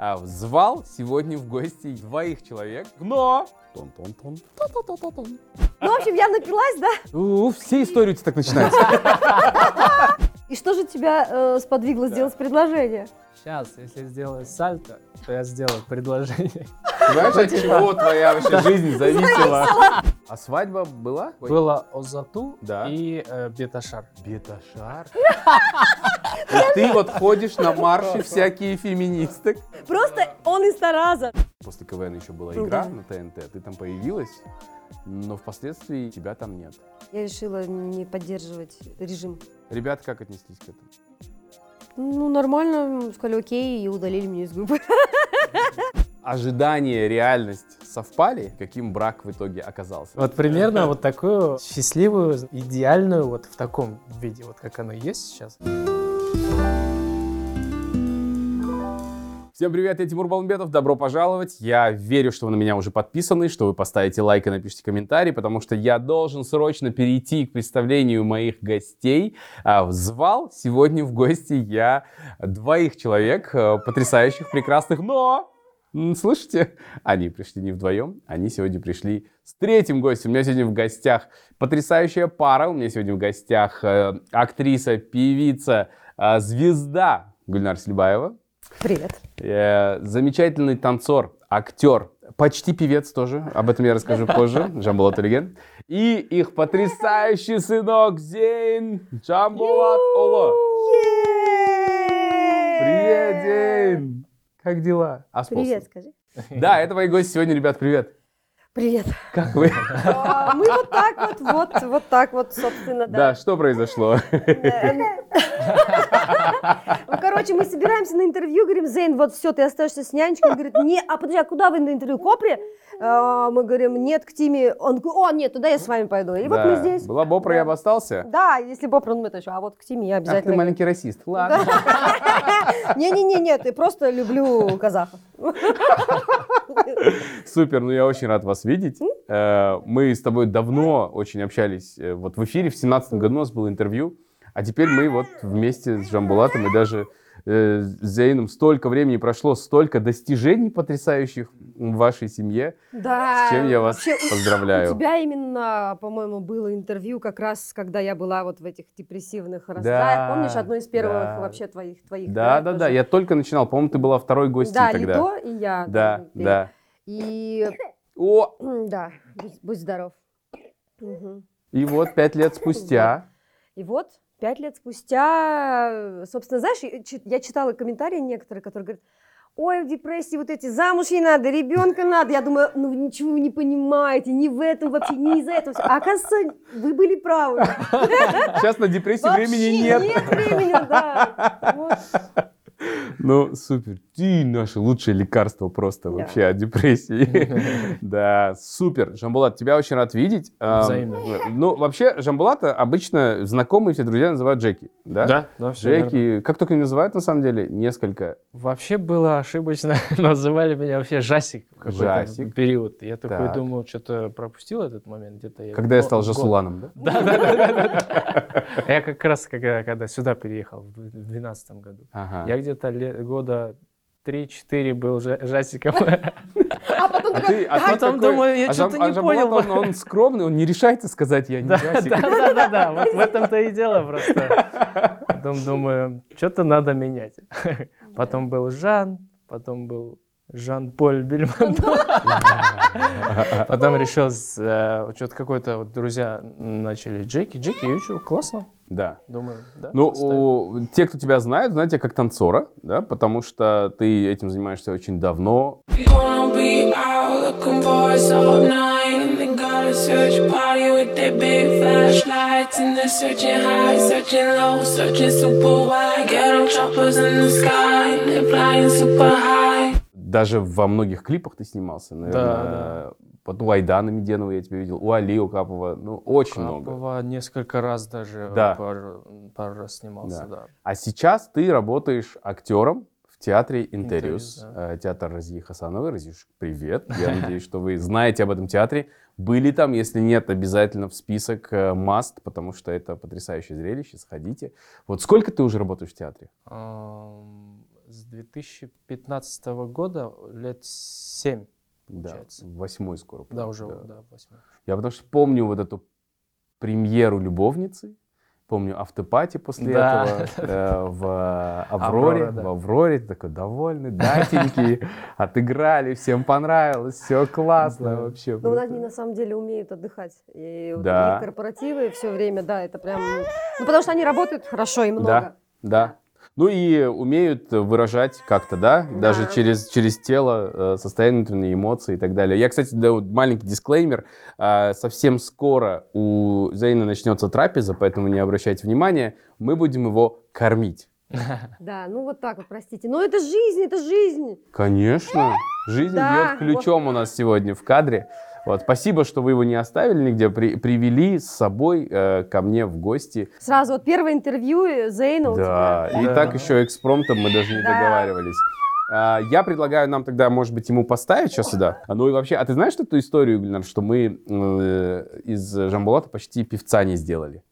а, звал сегодня в гости двоих человек, но... Тон-тон-тон, та-та-та-та-тон. Ну, в общем, я напилась, да? У, Все истории у тебя так начинаются. И что же тебя э, сподвигло сделать предложение? Сейчас, если сделаю сальто, то я сделаю предложение. Знаешь, от чего твоя вообще жизнь зависела? А свадьба была? Было Озату Да. и э, Беташар. Беташар. И ты вот ходишь на марши всякие феминисток. Просто он из Тараза. После КВН еще была Ну игра на ТНТ, ты там появилась, но впоследствии тебя там нет. Я решила не поддерживать режим. Ребята как отнеслись к этому? Ну, нормально, сказали окей, и удалили меня из группы. Ожидания, реальность совпали? Каким брак в итоге оказался? Вот примерно вот такую счастливую, идеальную, вот в таком виде, вот как оно есть сейчас. Всем привет, я Тимур Балмбетов, добро пожаловать. Я верю, что вы на меня уже подписаны, что вы поставите лайк и напишите комментарий, потому что я должен срочно перейти к представлению моих гостей. А, Звал сегодня в гости я двоих человек, э, потрясающих, прекрасных, но... Слышите? Они пришли не вдвоем, они сегодня пришли с третьим гостем. У меня сегодня в гостях потрясающая пара. У меня сегодня в гостях э, актриса, певица, э, звезда Гульнар Сельбаева. Привет. Э, замечательный танцор, актер, почти певец тоже, об этом я расскажу позже, Жамбулат Олеген. И их потрясающий сынок Зейн Жамбулат Оло. Привет, Зейн! Как дела? А? Привет, скажи. Да, это мои гости сегодня, ребят, привет. Привет. Как вы? А, Мы вот так вот, вот, вот так вот, собственно, Да, да. что произошло? Ну, короче, мы собираемся на интервью, говорим, Зейн, вот все, ты остаешься с нянечкой. Он говорит, не, а подожди, а куда вы на интервью? К Опре? А, Мы говорим, нет, к Тиме. Он говорит, о, нет, туда я с вами пойду. И вот мы здесь. Была бы Опра, я бы остался. Да, если бы Опра, это еще, а вот к Тиме я Ах, ты обязательно. маленький расист. Ладно. Не-не-не, нет, я просто люблю казахов. Супер, ну я очень рад вас видеть. Э, Мы с тобой давно очень общались. э, Вот в эфире в семнадцатом году у нас было интервью, а теперь мы вот вместе с Жамбулатом и даже э, с Зейном столько времени прошло, столько достижений потрясающих в вашей семье. Да. С чем я вас Вообще, поздравляю. У тебя именно, по-моему, было интервью как раз, когда я была вот в этих депрессивных расстройствах. Помнишь, одно из первых да. вообще твоих твоих Да, да, да, же? я только начинал. По-моему, ты была второй гостьей Да, тогда. Лидо и я. Да, и- да. И О, да, будь, будь здоров. Мгм. и вот пять лет спустя. И вот пять лет спустя, э, собственно, знаешь, я чит- я читала комментарии некоторые, которые говорят, ой, в депрессии вот эти, замуж не надо, ребенка надо. Я думаю, ну вы ничего вы не понимаете, не в этом вообще, не из-за этого. всё». А оказывается, вы были правы. Сейчас на депрессии времени нет. Нет времени, да. Вот. Ну, супер. Ты наше лучшее лекарство просто Да. вообще от депрессии. Да, супер. Жамбулат, тебя очень рад видеть. Взаимно. Ну, вообще, Жамбулата обычно знакомые все друзья называют Джеки. Да? Да, да. Джеки. Как только не называют, на самом деле, несколько. Вообще было ошибочно, называли меня вообще Жасик в какой-то Жасик. период. Я такой Так. думал, что-то пропустил этот момент где-то. Когда я стал Жасуланом, да? Да, да, да, да, да. Я как раз, когда, сюда переехал в 2012 году, Ага. я где-то года 3-4 был жа- жасиком. А потом А ты, а потом такой- думаю, я а Жам- а не Жамбулат, понял. Он, он скромный, он не решается сказать, я не Да, Жасик. да, да, да, да, вот в этом-то и дело просто. Потом думаю, что-то надо менять. Потом был Жан, потом был Жан-Поль Бельмондо. Потом решил, что-то какой-то вот друзья начали Джеки, Джеки, что, классно. Да. Думаю, да. Ну, у- те, кто тебя знают, знают тебя как танцора, да, потому что ты этим занимаешься очень давно. And searching high, searching low, searching super wide. Get on choppers in the sky. They're flying super high. Даже во многих клипах ты снимался, наверное. Да, Вот у Айдана Меденова я тебя видел, у Али Укапова, ну, очень много. Капова несколько раз даже Да. пару, пару раз снимался, Да. да. А сейчас ты работаешь актером в театре Интериус, Интериус, э, театр Разии Хасановой. Разишь, привет. Я надеюсь, что вы знаете об этом театре. Были там, если нет, обязательно в список э, must, потому что это потрясающее зрелище. Сходите. Вот сколько ты уже работаешь в театре? С 2015 года лет 7. Да, Получается. восьмой скоро. Да, уже, Да. да, восьмой. Я потому что помню вот эту премьеру «Любовницы», помню автопати после Да. этого э, в Авроре, Аврора, да. в Авроре, ты такой довольный, датенький, отыграли, всем понравилось, все классно Да. вообще. Но у нас круто. они на самом деле умеют отдыхать. И вот Да. у них корпоративы все время, да, это прям... Ну, потому что они работают хорошо и много. Да, да. Ну и умеют выражать как-то, да, даже Да. через, через тело, э, состояние внутренней эмоции и так далее. Я, кстати, да, маленький дисклеймер. а, Совсем скоро у Зейна начнется трапеза, поэтому не обращайте внимания. Мы будем его кормить. Да, ну вот так вот, простите. Но это жизнь, это жизнь. Конечно. Жизнь Да. бьет ключом у нас сегодня в кадре. Вот, спасибо, что вы его не оставили нигде, при- привели с собой э, ко мне в гости. Сразу вот первое интервью э, Зейна у Да, тебя. и Да. так еще экспромтом мы даже не Да. договаривались. А, Я предлагаю нам тогда, может быть, ему поставить что сюда. А Ну и вообще, а ты знаешь эту историю, Гульнар, что мы э, из Жамбулата почти певца не сделали?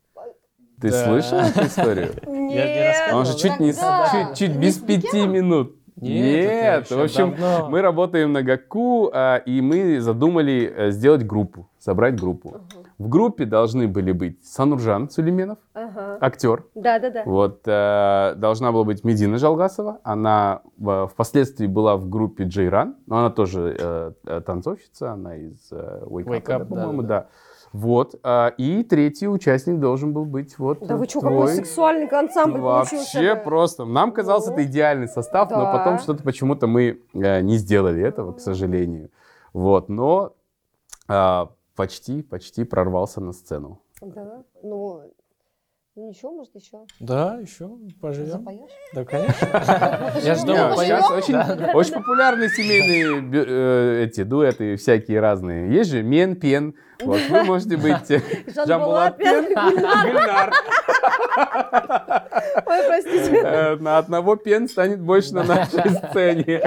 Ты Да. слышал эту историю? Нет, Он же чуть не, чуть, чуть Не без пяти минут. Нет, это в общем, давно. мы работаем на ГАКУ, а, и мы задумали э, сделать группу, собрать группу. В группе должны были быть Сануржан Сулейменов, Ага. актер. Да, да, да. Вот э, должна была быть Медина Жалгасова. Она в- впоследствии была в группе Джейран, но она тоже э, э, танцовщица, она из э, Wake, Wake Up, Up, да, по-моему, да, да. Вот. а, и третий участник должен был быть вот Да вы что, какой сексуальный ансамбль Вообще получился? просто. Нам казалось, Ну. это идеальный состав, но Да. потом что-то почему-то мы э, не сделали этого, к сожалению. Вот, но а, почти, почти прорвался на сцену. Да, ну, ну ничего, может, еще Да, еще поживем. запоешь? Да, конечно. Я жду, сейчас очень, очень популярны семейные э, эти дуэты всякие разные. Есть же Мен Пен. Вот вы можете быть Жамбулат Пен, Гульнар. Ой, простите. Э, На одного Пен станет больше на нашей сцене.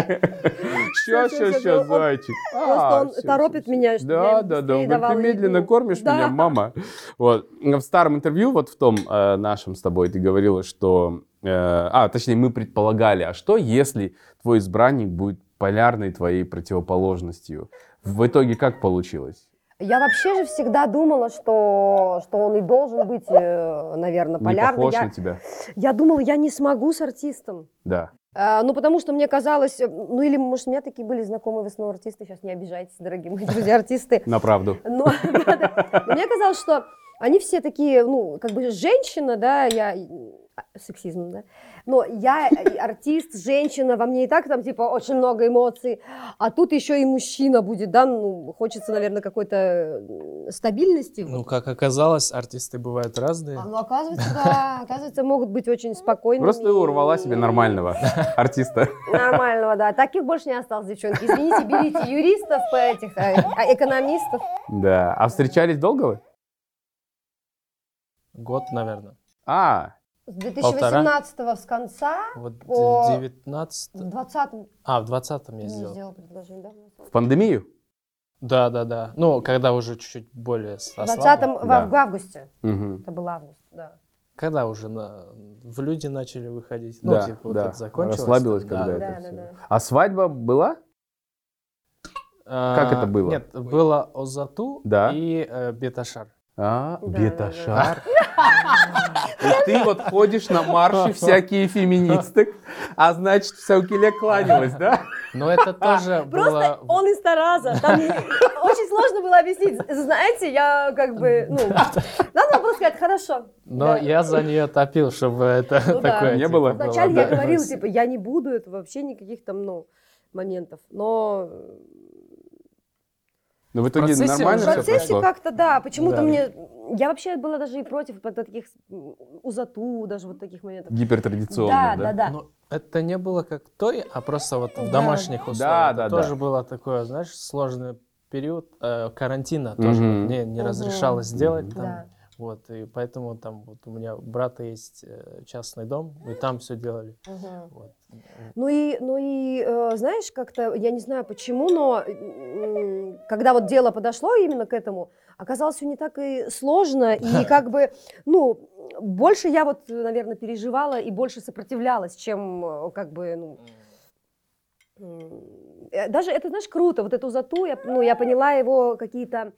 Ща, ща, ща, зайчик. Просто А, он торопит меня, Да, да, да. ты медленно кормишь меня, мама. Вот. В старом интервью, вот в том э, нашем с тобой, ты говорила, что... э, А, точнее, мы предполагали, а что, если твой избранник будет полярной твоей противоположностью? В итоге как получилось? Я вообще же всегда думала, что, что он и должен быть, наверное, Не полярный. похож Я, на тебя? я думала, я не смогу с артистом. Да. А, ну, потому что мне казалось, э, ну или, может, у меня такие были знакомые в основном артисты, сейчас не обижайтесь, дорогие мои друзья-артисты. На правду. Но, мне казалось, что они все такие, ну, как бы женщина, да, я сексизм, да. Но я э, артист, женщина, во мне и так там типа очень много эмоций, а тут еще и мужчина будет, да, ну, хочется, наверное, какой-то стабильности. Ну, как оказалось, артисты бывают разные. А, ну, оказывается, да, оказывается, могут быть очень спокойными. Просто ты урвала себе нормального артиста. Нормального, да. Таких больше не осталось, девчонки. Извините, берите юристов, этих, э, а, экономистов. Да. А встречались долго вы? Год, наверное. А, С 2018 с конца Вот О. 19 в 20 А, в 20-м я не сделал. сделал предложение, да? в пандемию? Да, да, да. Ну, когда уже чуть-чуть более В ослабло. 20 в, Да. в августе. Мгм. Это был август, да. Когда уже на... в люди начали выходить. Ну, Да, типа, вот да. это закончилось. Расслабилась, Да. когда Да, это да, всё. да. А свадьба была? А, Как это было? Нет, было Озату Да. и э, Беташар. А, Да, беташар. И ты вот ходишь на марши всякие феминисток, а значит, в Саукеле кланялась, да? Но это тоже Просто было... он из Тараза. Там не- очень сложно было объяснить. Знаете, я как бы, ну, надо было просто сказать, хорошо. Но Да. я за нее топил, чтобы это Ну да. такое... Не типа, было? Вначале я да. говорила, типа, я не буду, это вообще никаких там, ну, моментов. Но Но в итоге процессе нормально в все процессе как-то, да, почему-то Да. мне... Я вообще была даже и против вот таких узату, даже вот таких моментов. Гипертрадиционно, Да, да, да? да. Ну, это не было как той, а просто вот в Да. домашних условиях. Да, Это да, тоже да. было такое, знаешь, сложный период э, карантина тоже Мгм. вот мне не разрешалось сделать Мгм. там. Да. Вот, и поэтому там вот у меня у брата есть э, частный дом, и там все делали. Мгм. Вот. Ну и, ну и э, знаешь, как-то, я не знаю почему, но м, когда вот дело подошло именно к этому, оказалось все не так и сложно, и как бы, ну, больше я вот, наверное, переживала и больше сопротивлялась, чем э, как бы, ну, э, даже это, знаешь, круто, вот эту зату, я, ну, я поняла его какие-то э,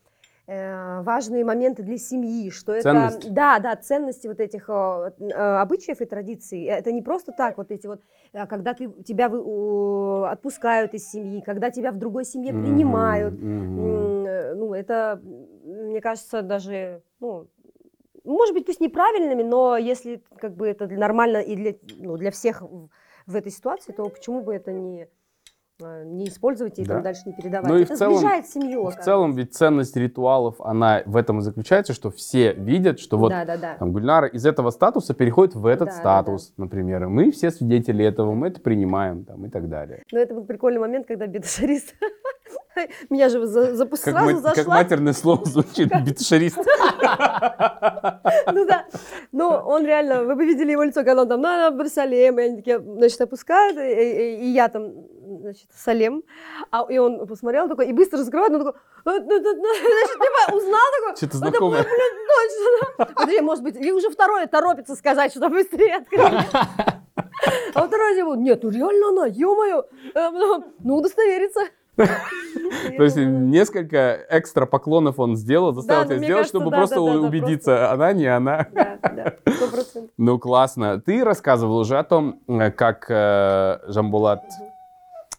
важные моменты для семьи, что это, Ценности. да, да, ценности вот этих э, э, обычаев и традиций, это не просто так, вот эти вот, э, когда ты, тебя вы- отпускают из семьи, когда тебя в другой семье принимают, э, ну, это, мне кажется, даже, ну, может быть, пусть неправильными, но если как бы это нормально и для, ну, для всех в, этой ситуации, то почему бы это не, э, не использовать и Да. там дальше не передавать? Ну и в это целом- сближает семью. В целом, ведь ценность ритуалов, она в этом и заключается, что все видят, что вот Да, да, да. там Гульнара из этого статуса переходит в этот Да, да, статус, например. И мы все свидетели этого, мы это принимаем там, и так далее. Но это был прикольный момент, когда бедошарист меня же за, запу- Как, сразу ма- как зашла. матерное слово звучит, битшарист. Ну да. Ну, он реально, вы бы видели его лицо, когда он там, на, Барсалем, и они такие, значит, опускают, и, я там, значит, Салем, а, и он посмотрел такой, и быстро закрывает, он такой, «Э, э, э, э», значит, типа, узнал такой, Что-то это знакомое. блин, точно. Подожди, может быть, и уже второе торопится сказать, что быстрее открыть. А второй типа, нет, ну реально она, ё-моё, ну, ну, удостовериться. То есть несколько экстра поклонов он сделал, заставил ну, тебя сделать, чтобы просто убедиться, она не она. Ну, классно. Ты рассказывал уже о том, э, как э, Жамбулат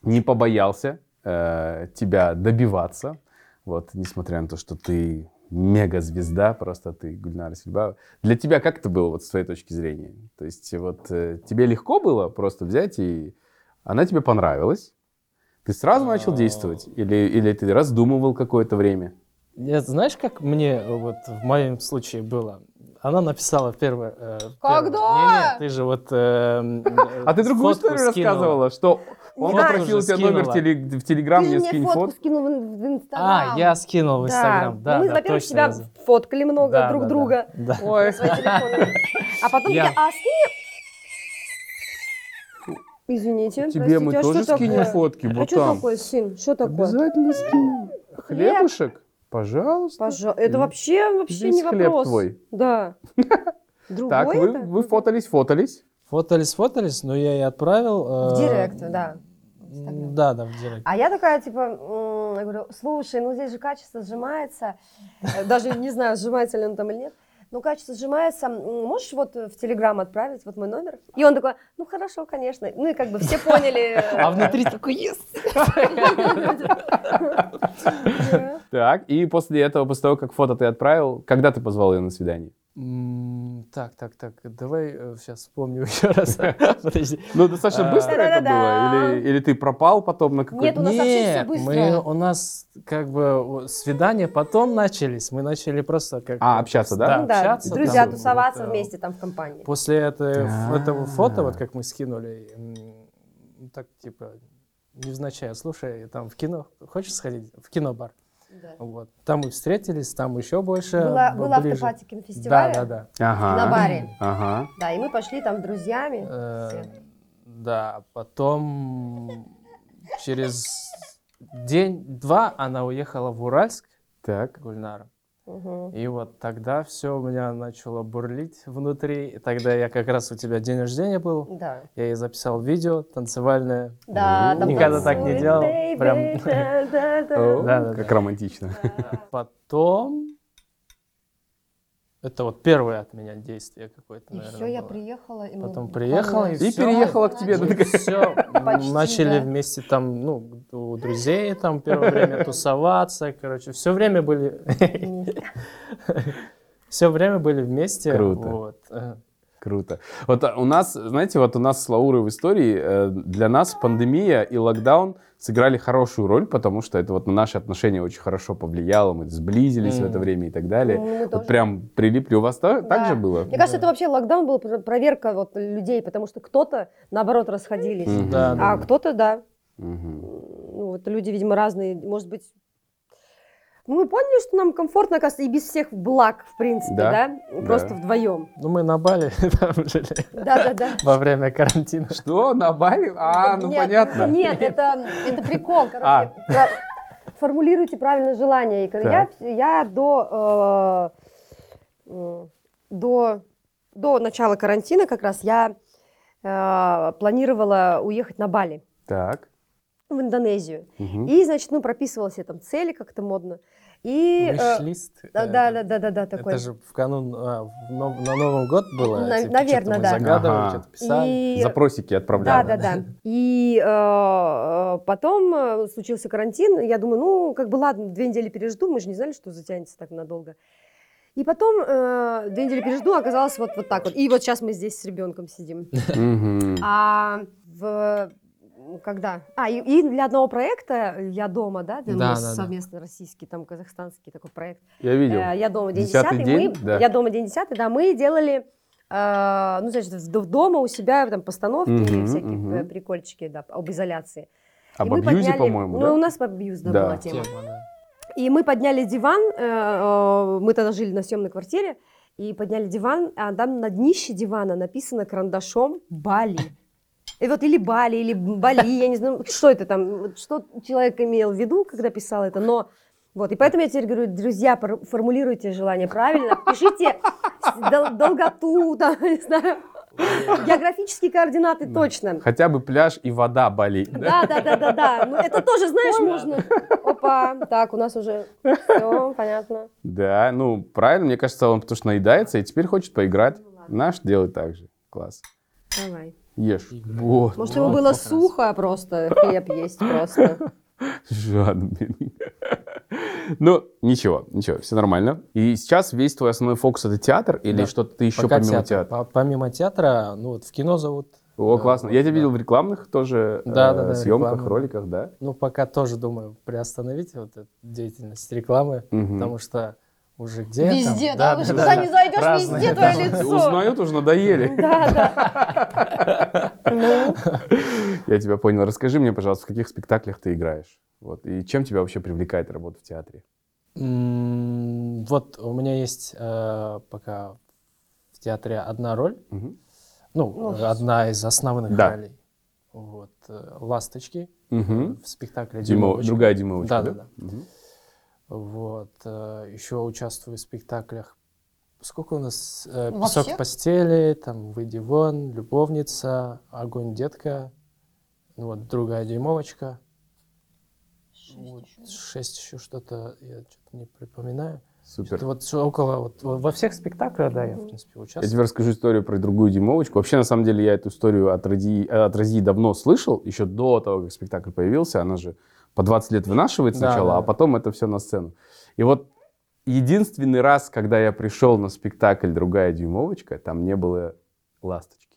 не побоялся э, тебя добиваться. Вот, несмотря на то, что ты мега-звезда, просто ты Гульнара Сельбаева. Для тебя как это было вот с твоей точки зрения? То есть вот тебе легко было просто взять и она тебе понравилась? Ты сразу начал А. действовать? Или, или ты раздумывал какое-то время? Нет, знаешь, как мне вот в моем случае было? Она написала первое. э, Когда? Не-не, ты же вот... э, А ты другую историю скинула. рассказывала, что он Да. попросил тебя номер в Телеграм, Ты мне скинь фотку фотку. скинул в, в Инстаграм. А, я скинул в Инстаграм. Да, мы, да, во-первых, я за- фоткали много Да, друг да, друга. Да. да. Ой, свои телефоны. А потом Я- а скинь Извините, Тебе мы простите, а тоже что скинем такое? фотки, А вот что там. такое, сын? Что такое? Обязательно скинем. Хлеб. Хлебушек? Пожалуйста. Пожалуйста. Это вообще, вообще Весь не хлеб вопрос. твой. Да. Другой Так, вы, это? вы фотались, фотались. Фотались, фотались, но я и отправил. В э, директ, да. Да, да, в директ. А я такая, типа, я говорю, слушай, ну здесь же качество сжимается. Э, Даже не знаю, сжимается ли он там или нет. Ну, качество сжимается. Можешь вот в Телеграм отправить, вот мой номер? И он такой, ну, хорошо, конечно. Ну, и как бы все поняли. А внутри такой, yes! Так, и после этого, после того, как фото ты отправил, когда ты позвал ее на свидание? Так, так, так, давай сейчас вспомню еще раз. Подожди. Ну, достаточно А. быстро это было? Или, ты пропал потом на Нет, какой-то... у нас вообще всё Нет, быстро. мы, у нас как бы свидания потом начались. Мы начали просто как... А, общаться, да? Да, общаться. друзья, тусоваться э, вместе там в компании. После этой- А. этого фото, вот как мы скинули, так типа, невзначай, слушай, там в кино, хочешь сходить? В кинобар. Да. Вот. Там мы встретились, там еще больше Была, была ближе. автопати кинофестиваля. Да, да, да. Ага. На баре. Ага. Да, и мы пошли там с друзьями. Э. Да, потом через день-два она уехала в Уральск, Так. Гульнара. Мгм. И вот тогда все у меня начало бурлить внутри. И тогда я как раз у тебя день рождения был. Да. Я ей записал видео танцевальное. Да, там Никогда так не делал. Прям. да, да, да. Да, да, как да. романтично. Потом... Это вот первое от меня действие какое-то, И наверное, все, я было. приехала. и мы Потом приехала, и И всё. переехала к тебе. Все Почти, начали да. вместе там, ну, у друзей там первое время тусоваться, короче, все время были, все время были вместе. Круто. Вот. Круто. Вот а, у нас, знаете, вот у нас с Лаурой в истории э, для нас пандемия и локдаун сыграли хорошую роль, потому что это вот на наши отношения очень хорошо повлияло, мы сблизились в это время и так далее. Ну, мы Вот тоже. прям прилипли. У вас так Да. же было? Мне кажется, это вообще локдаун был про- проверка вот людей, потому что кто-то, наоборот, расходились, Мгм. Да, да. а кто-то, да. Мгм. Ну, вот люди, видимо, разные, может быть... Ну, мы поняли, что нам комфортно, оказывается, и без всех благ, в принципе, Да, да? Просто да. вдвоем. Ну, мы на Бали там жили Да-да-да. во время карантина. Что, на Бали? А, ну Нет, понятно. Нет, это, это прикол, короче. А. про- формулируйте правильно желание. Я, я до, э, м, до, до начала карантина как раз я э, планировала уехать на Бали, Так. В Индонезию. Мгм. И, значит, ну, прописывала себе там цели, как это модно. И... э, Виш-лист, да, э, да, да, да, да, да, такой. Это же в канун, а, в нов- на Новый год было? На- типа, наверно, что-то мы да. загадывали, Ага. что-то писали. И- Запросики Да, отправляли. да, да. И э, э, потом э, случился карантин. Я думаю, ну, как бы ладно, две недели пережду. Мы же не знали, что затянется так надолго. И потом э, две недели пережду, оказалось вот, вот так вот. И вот сейчас мы здесь с ребенком сидим. А в когда? А, и, и для одного проекта «Я дома», да, у Да, нас да, да. совместно российский, там, казахстанский такой проект. Я видел. Э, «Я дома» день Десятый 10 день, мы, да. «Я дома» день 10 да, мы делали, э, ну, значит, дома у себя там постановки или Мгм, всякие э, прикольчики, да, об изоляции. Об И мы абьюзе, подняли- по-моему, Ну, да? у нас абьюз, да, Да. была тема. Тема, да. И мы подняли диван, э, э, мы тогда жили на съемной квартире, и подняли диван, а там на днище дивана написано карандашом «Бали». И вот или Бали, или Бали, я не знаю, что это там, что человек имел в виду, когда писал это, но вот, и поэтому я теперь говорю, друзья, формулируйте желание правильно, пишите долготу, там, не знаю, географические координаты точно. Хотя бы пляж и вода Бали. Да, да, да, да, да. Ну, это тоже, знаешь, можно. Опа, так, у нас уже все понятно. Да, ну, правильно, мне кажется, он потому что наедается и теперь хочет поиграть. Наш делает так же. Класс. Давай. Ешь. Вот. Может, ему было сухо просто, хлеб есть просто. Жадный. Ну, ничего, ничего, все нормально. И сейчас весь твой основной фокус это театр или Да. что-то ты еще Пока помимо театр. театра? По- Помимо театра, ну вот в кино зовут. О, классно. Я тебя да. видел в рекламных тоже Да, э, да, да, съемках, рекламы. роликах, да? Ну, пока тоже думаю приостановить вот эту деятельность рекламы, Мгм. потому что уже где Везде, там? да, вы же куда не зайдешь, разные, везде да. твое лицо. Узнают уже, надоели. Да, да. Ну, Я тебя понял. Расскажи мне, пожалуйста, в каких спектаклях ты играешь? Вот. И чем тебя вообще привлекает работа в театре? Вот у меня есть э, пока в театре одна роль, ну, одна из основных Да. ролей. Вот, э, «Ласточки» в спектакле «Димовочка». Другая Димовочка, Да, да? да, да. Вот, э, еще участвую в спектаклях. Сколько у нас? Э, Во «Песок всех? в постели», там «Выйди вон», «Любовница», «Огонь, детка», ну вот «Другая дюймовочка». Вот, шесть еще что-то, я что-то не припоминаю. Супер. Вот около, вот, во всех спектаклях, да, я, в принципе, Я участвую. тебе расскажу историю про другую Димовочку. Вообще, на самом деле, я эту историю от э, от Рази давно слышал, еще до того, как спектакль появился. Она же по 20 лет вынашивает Да, сначала, да. а потом это все на сцену. И вот единственный раз, когда я пришел на спектакль «Другая дюймовочка», там не было ласточки.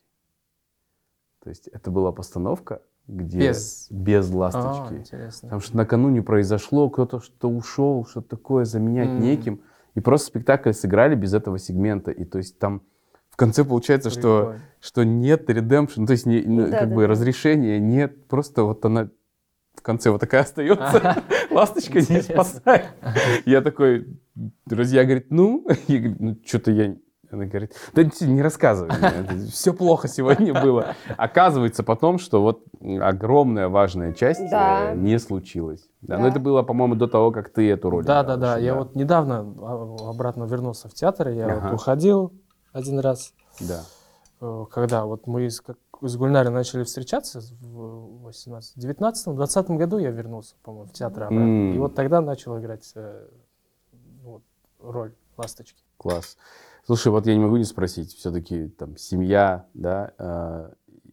То есть это была постановка, где Без. без А, ласточки. интересно. Потому что накануне произошло, кто-то что ушел, что-то такое, заменять Мгм. неким. И просто спектакль сыграли без этого сегмента. И то есть там в конце получается, что, что нет redemption, то есть не, ну, Да, как да, бы да. разрешения нет. Просто вот она в конце вот такая остается. Ласточка не спасает. Я такой, друзья говорит, ну, я говорю, ну, что-то я... Она говорит, да не рассказывай все плохо сегодня было. Оказывается потом, что вот огромная важная часть э, Да. не случилась. Да, Но Да. это было, по-моему, до того, как ты эту роль Да, да, да. Я вот недавно а, обратно вернулся в театр, я Ага. вот уходил один раз, Да. э, когда вот мы как, с Гульнарой начали встречаться в 18, 19 20 году я вернулся, по-моему, в театр обратно. М. И вот тогда начал играть э, вот, роль ласточки. Класс. Слушай, вот я не могу не спросить, все-таки там семья, да, э,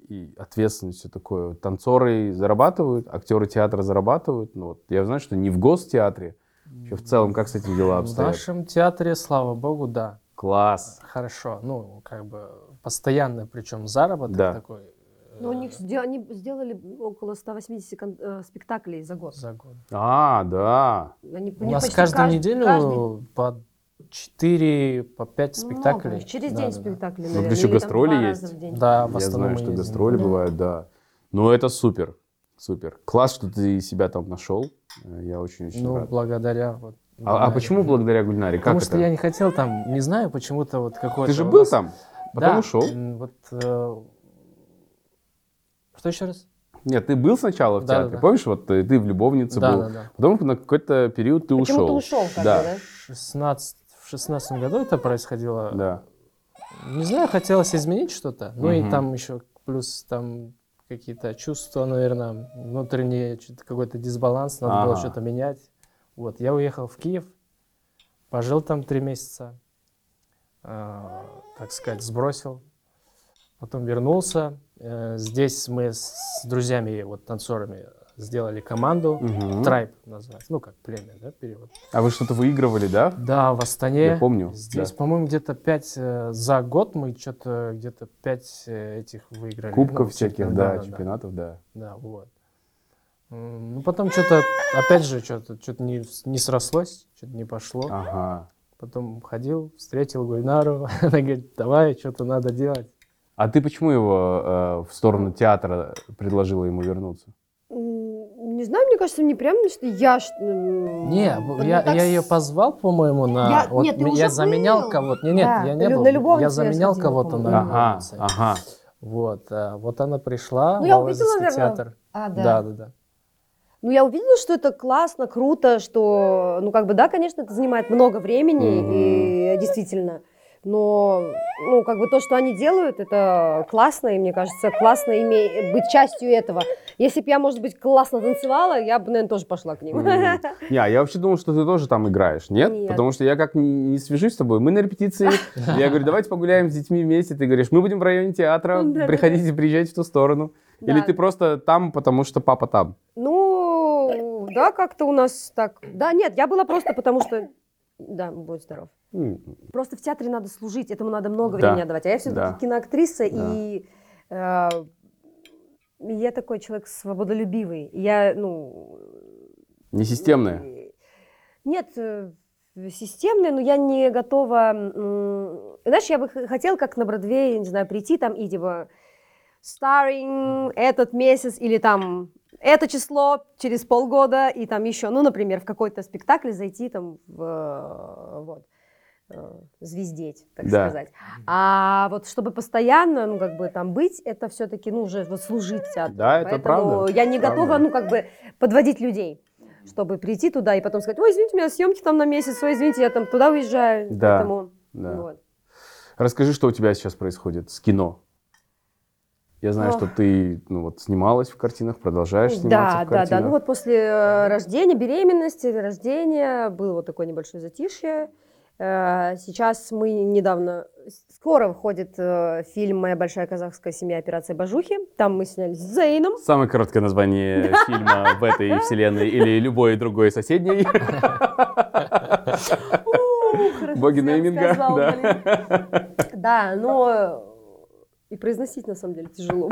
и ответственность, все такое. Танцоры зарабатывают, актеры театра зарабатывают. Ну, вот я знаю, что не в гостеатре. Вообще в целом, как с этим дела В обстоят? нашем театре, слава богу, да, Класс. хорошо. Ну, как бы постоянно, причем заработок Да. такой. э, Ну, у них сде- они сделали около 180 кон- э, спектаклей за год. за год. А, да. Они, У них нас каждую каждый- неделю каждый- по 4, по 5 Много, спектаклей. них через Да, день да, да. спектакли, Ну, наверное, тут еще или гастроли есть. Да, в Я знаю, что ездим. гастроли Да. бывают, да. Но это супер. Супер. Класс, что ты себя там нашел. Э, Я очень-очень Ну, рад. благодаря вот. А, а почему благодаря Гульнаре? Потому как что это? я не хотел там, не знаю, почему-то вот какой-то... Ты же был нас- там, потом Да, ушел. Вот, э, Что еще раз? Нет, ты был сначала в Да, театре, да, помнишь, вот ты, ты в «Любовнице» Да, был, да, да. потом на какой-то период ты Почему ушел. ты ушел как Да, бы, да? 16, в шестнадцатом году это происходило. да. Не знаю, хотелось изменить что-то. Ну и Мгм. там еще плюс там какие-то чувства, наверное, внутренние, какой-то дисбаланс, надо было Ага. что-то менять. Вот, я уехал в Киев, пожил там три месяца, так сказать, сбросил. Потом вернулся. Э, Здесь мы с друзьями, вот танцорами, сделали команду. Мгм. Трайб называется. Ну, как племя, да, перевод. А вы что-то выигрывали, да? Да, в Астане. Я помню, Здесь, да. по-моему, где-то пять э, за год мы что-то где-то пять э, этих выиграли. Кубков Ну, всяких, да, да, чемпионатов, да. Да, вот. Ну, потом что-то, опять же, что-то что не, не срослось, что-то не пошло. Ага. Потом ходил, встретил Гульнару. Она говорит, давай, что-то надо делать. А ты почему его э, в сторону театра предложила ему вернуться? Не знаю, мне кажется, не прям, что я... Не, ну, я, так я с- ее позвал, по-моему, на... Я- вот нет, ты я заменял был. кого-то. Не, нет, Да, я не на был. любовницу я я заменял сходила, кого-то по-моему. на Ага, ага. Вот, а, вот она пришла Ну, в я увидела, театр. А, Да, да. да, да. Ну, я увидела, что это классно, круто, что, ну, как бы, да, конечно, это занимает много времени, Мгм. и действительно, но, ну, как бы то, что они делают, это классно, и мне кажется, классно име- быть частью этого. Если бы я, может быть, классно танцевала, я бы, наверное, тоже пошла к ним. Мгм. Не, а я вообще думал, что ты тоже там играешь, нет? Нет. Потому что я как не, свяжусь с тобой. Мы на репетиции, я говорю, давайте погуляем с детьми вместе. Ты говоришь, мы будем в районе театра, приходите, приезжайте в ту сторону. Или ты просто там, потому что папа там? Ну, да, как-то у нас так. Да, нет, я была просто потому что... Да, будь здоров. Просто в театре надо служить, этому надо много Да, времени отдавать. А я все-таки да. киноактриса, Да. и э, я такой человек свободолюбивый. Я, ну... Несистемная? э, Нет, э, системная, но я не готова... Знаешь, я бы хотела, как на Бродвее, не знаю, прийти там и типа старring этот месяц или там это число через полгода и там еще, ну, например, в какой-то спектакль зайти там в, э, вот, э, звездеть, так Да. сказать. А вот чтобы постоянно, ну, как бы там быть, это все-таки, ну, уже вот служить театру. Да, это Поэтому правда. я не Правда. готова, ну, как бы подводить людей, чтобы прийти туда и потом сказать, ой, извините, у меня съемки там на месяц, ой, извините, я там туда уезжаю. Да, Поэтому, да. вот. Расскажи, что у тебя сейчас происходит с кино. Я знаю, Ох. что ты ну, вот, снималась в картинах, продолжаешь сниматься Да, в да, да. картинах. Ну вот после э, рождения, беременности, рождения было вот такое небольшое затишье. Э, Сейчас мы недавно, скоро выходит э, фильм «Моя большая казахская семья. Операция Бажухи». Там мы снялись с Зейном. Самое короткое название фильма в этой вселенной или любой другой соседней. Боги нейминга. да. Да, но и произносить на самом деле тяжело.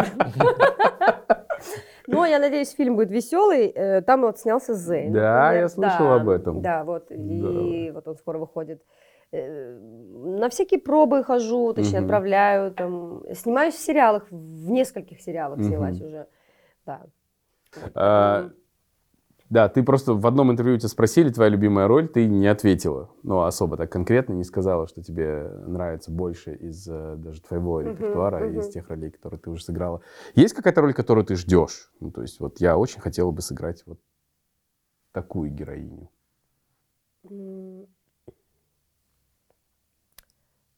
Но я надеюсь, фильм будет веселый. Э, Там вот снялся Зейн. Да, я слышал об этом. Да, вот. И вот он скоро выходит. Э, На всякие пробы хожу, точнее, отправляю. Там. Снимаюсь в сериалах, в нескольких сериалах снялась уже. Да. Да, ты просто в одном интервью тебя спросили, твоя любимая роль, ты не ответила. Ну, особо так конкретно не сказала, что тебе нравится больше из э, даже твоего репертуара, мгм. из тех ролей, которые ты уже сыграла. Есть какая-то роль, которую ты ждешь? Ну, то есть вот я очень хотела бы сыграть вот такую героиню.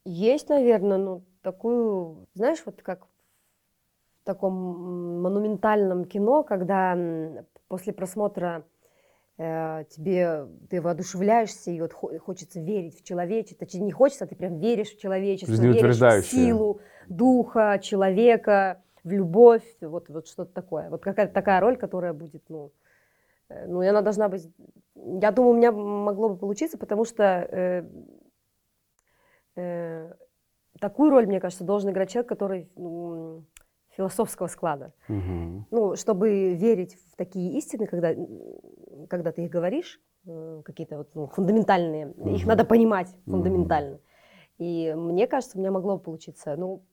Есть, наверное, ну, такую, знаешь, вот как таком монументальном кино, когда после просмотра э, тебе ты воодушевляешься, и вот хо- хочется верить в человечество, точнее, не хочется, а ты прям веришь в человечество, веришь в силу духа, человека, в любовь, вот, вот что-то такое. Вот какая-то такая роль, которая будет, ну, э, ну, и она должна быть, я думаю, у меня могло бы получиться, потому что э, э, такую роль, мне кажется, должен играть человек, который м, философского склада. Мгм. Ну, чтобы верить в такие истины, когда, когда ты их говоришь, э, какие-то вот, ну, фундаментальные, их Мгм. надо понимать фундаментально. И мне кажется, у меня могло бы получиться. Ну,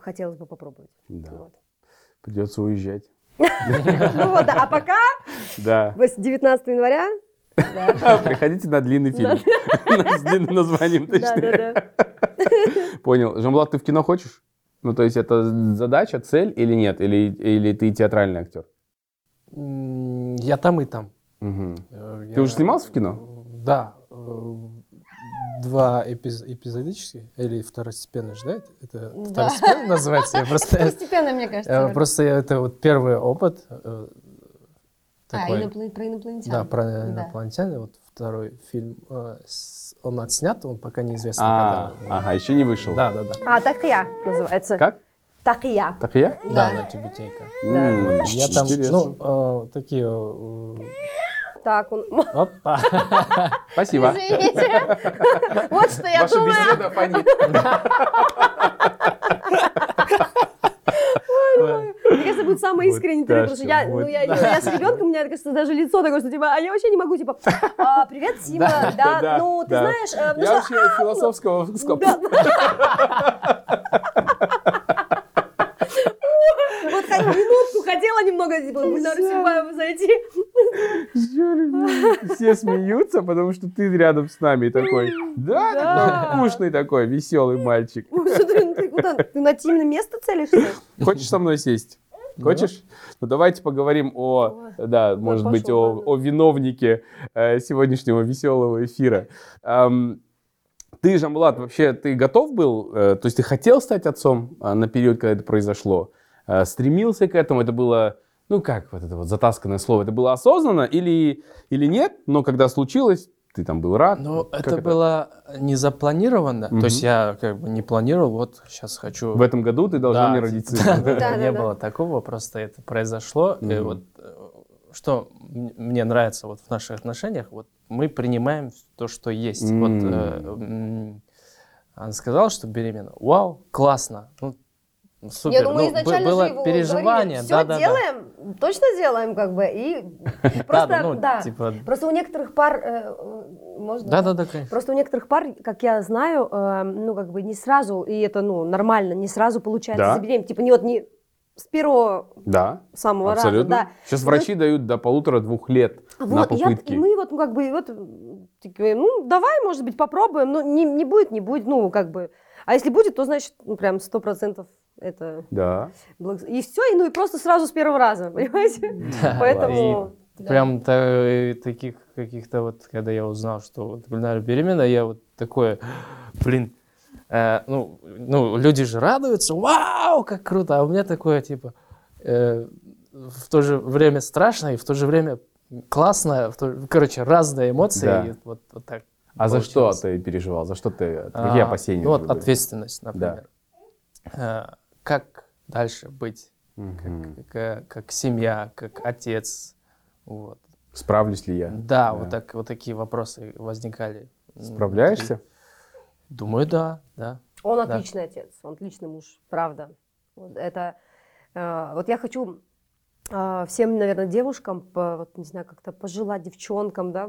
хотелось бы попробовать. Да. Вот. Придется уезжать. Ну вот. А пока, Да. вось- 19 января. Приходите на длинный фильм. С длинным названием, точнее. Понял. Жамблат, ты в кино хочешь? Ну, то есть это задача, цель или нет? Или, или ты театральный актер? Я там и там. Мгм. Э, Ты я- уже снимался в кино? Да. э, Два эпиз- эпизодических или второстепенные, да? Это- Это Да. второстепенно называется? Я просто... Постепенно, мне кажется. э. Просто это вот первый опыт. э, А, такой. иноплан- про инопланетян. Да, про Да. инопланетяне. Вот второй фильм. э, Он отснят, он пока неизвестно А, когда. ага, еще не вышел. Да, да, да. А, так и я называется. Как? Так и я. Так и я? Да, на тюбетейка. Я там, ну, э, такие... э, Так, он... Опа. Спасибо. Извините. Вот что я Ваша думаю. беседа фонит. Мне кажется, будет самое искреннее интервью, потому что я, ну, я, я с ребенком, у меня, кажется, даже лицо такое, что типа, а я вообще не могу, типа, «А, привет, Сима, да, ну, ты знаешь, э, ну Я вообще философского скопа. Да. Вот как минутку хотела немного, типа, Гульнару Симбаеву зайти. Все смеются, потому что ты рядом с нами такой, да, Да. такой скучный такой, веселый мальчик. Ой, что ты, ты куда? Ты на темное место целишься? Хочешь со мной сесть? Хочешь? Ну давайте поговорим о, да, может пошел, быть, о, о виновнике э, сегодняшнего веселого эфира. Ам, ты, Жамбулат, вообще ты готов был? э, то есть ты хотел стать отцом а, на период, когда это произошло? Э, стремился к этому? Это было, ну как вот это вот затасканное слово, это было осознанно или, или нет? Но когда случилось, ты там был рад? Ну, Как это было не запланировано. Мгм. То есть я как бы не планировал, вот сейчас хочу... В этом году ты должна Да, мне родить да, не было такого, просто это произошло. И Мгм. вот э, что мне нравится вот в наших отношениях, вот мы принимаем то, что есть. Вот э, она сказала, что беременна. Вау, классно. Ну, супер. Я думаю, Ну, изначально было же его переживание, все да, да, да. делаем, точно делаем, как бы, и Да, просто, да, ну, да. типа, Просто у некоторых пар, э, можно? да, да, да, конечно. Просто у некоторых пар, как я знаю, э, ну, как бы не сразу, и это, ну, нормально, не сразу получается Да. забеременеть. Типа, не вот не с первого Да, самого абсолютно. раза, да. Сейчас Ну, врачи дают до полутора-двух лет на Вот, я, попытки. и мы вот, ну, как бы, вот, такие, ну, давай, может быть, попробуем, но не, не будет, не будет, ну, как бы. А если будет, то, значит, ну, прям сто процентов это... Да. благо- И все, и, ну, и просто сразу с первого раза, понимаете? Да, Поэтому... и да. Прям та- таких каких-то вот, когда я узнал, что вот Гульнара беременна, я вот такое, блин, э, ну, ну, люди же радуются, вау, как круто, а у меня такое, типа, э, в то же время страшно и в то же время классно, в то- короче, разные эмоции, Да. и вот, вот так. А за что получилось. ты переживал? За что ты? Какие А, опасения? Ну, вот ответственность, например. Э, как дальше быть, Мгм. как, как, как семья, как отец, вот. Справлюсь ли я? Да, Вот, так, вот такие вопросы возникали. Справляешься? Думаю, да, да. Он Да. отличный отец, он отличный муж, правда. Вот это, э, вот я хочу э, всем, наверное, девушкам, по- вот, не знаю, как-то пожелать девчонкам, да,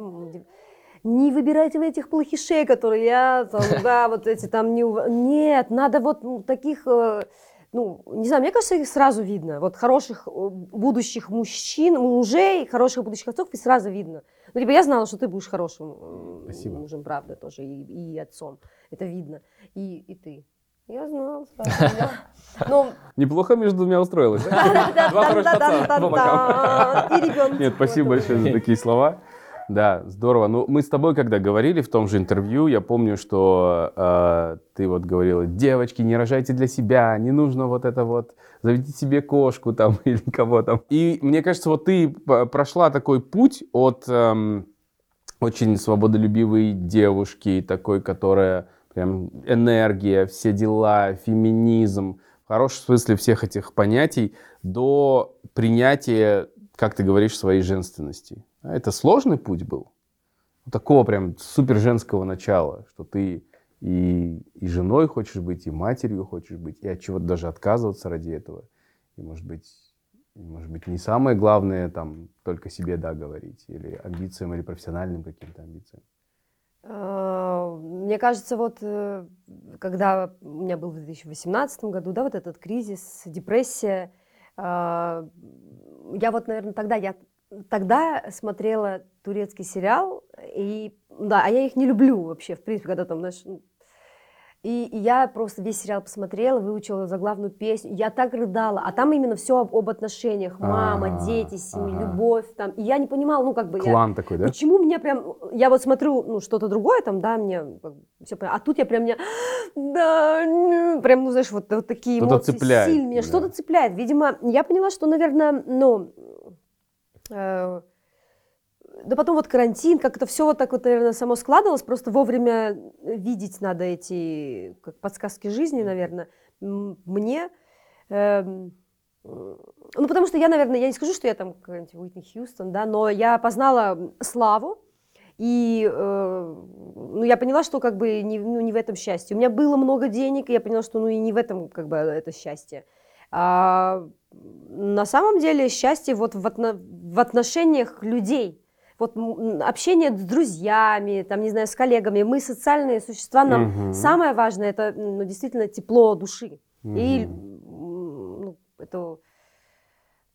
не выбирайте вы этих плохишей, которые я, там, да, вот эти там не... Нет, надо вот таких, э, ну, не знаю, мне кажется, их сразу видно. Вот хороших э, будущих мужчин, мужей, хороших будущих отцов, и сразу видно. Ну, типа, я знала, что ты будешь хорошим Спасибо. мужем, правда, тоже, и, и отцом. Это видно. И, и ты. Я знала сразу. да. Ну, Неплохо между двумя устроилась. Два хороших бокам. И ребенок. Нет, спасибо большое за такие слова. Да, здорово. Ну, мы с тобой, когда говорили в том же интервью, я помню, что э, ты вот говорила, девочки, не рожайте для себя, не нужно вот это вот, заведите себе кошку там или кого там. И мне кажется, вот ты прошла такой путь от эм, очень свободолюбивой девушки, такой, которая прям энергия, все дела, феминизм, в хорошем смысле всех этих понятий, до принятия, как ты говоришь, своей женственности. А Это сложный путь был? Такого прям супер женского начала, что ты и, и женой хочешь быть, и матерью хочешь быть, и от чего-то даже отказываться ради этого. И, может быть, может быть, не самое главное там только себе да говорить, или амбициям, или профессиональным каким-то амбициям. Э, Мне кажется, вот э, когда у меня был в 2018 году, да, вот этот кризис, депрессия, э, я вот, наверное, тогда я тогда смотрела турецкий сериал и да, а я их не люблю вообще, в принципе, когда там, знаешь, ну, И, и я просто весь сериал посмотрела, выучила заглавную песню. Я так рыдала. А там именно все об, об отношениях. Мама, А, дети, семья, ага. любовь. Там. И я не понимала, ну как бы... я- Клан такой, да? Почему меня прям... Я вот смотрю, ну, что-то другое там, да, мне все А тут я прям меня... Да, ну, прям, ну, знаешь, вот, вот такие Что-то эмоции цепляет, сильные. да. Что-то цепляет. Видимо, я поняла, что, наверное, ну... э, да потом вот карантин, как это все вот так вот, наверное, само складывалось, просто вовремя видеть надо эти как подсказки жизни, наверное, мне. Эм, ну, потому что я, наверное, я не скажу, что я там какая-нибудь Уитни Хьюстон, да, но я познала славу, и э, ну, я поняла, что как бы не, ну, не в этом счастье. У меня было много денег, и я поняла, что ну и не в этом как бы это счастье. А, на самом деле счастье вот в, отно- в отношениях людей. Вот общение с друзьями, там, не знаю, с коллегами. Мы социальные существа, нам Мгм. самое важное это ну, действительно тепло души. И Мгм. м, ну, это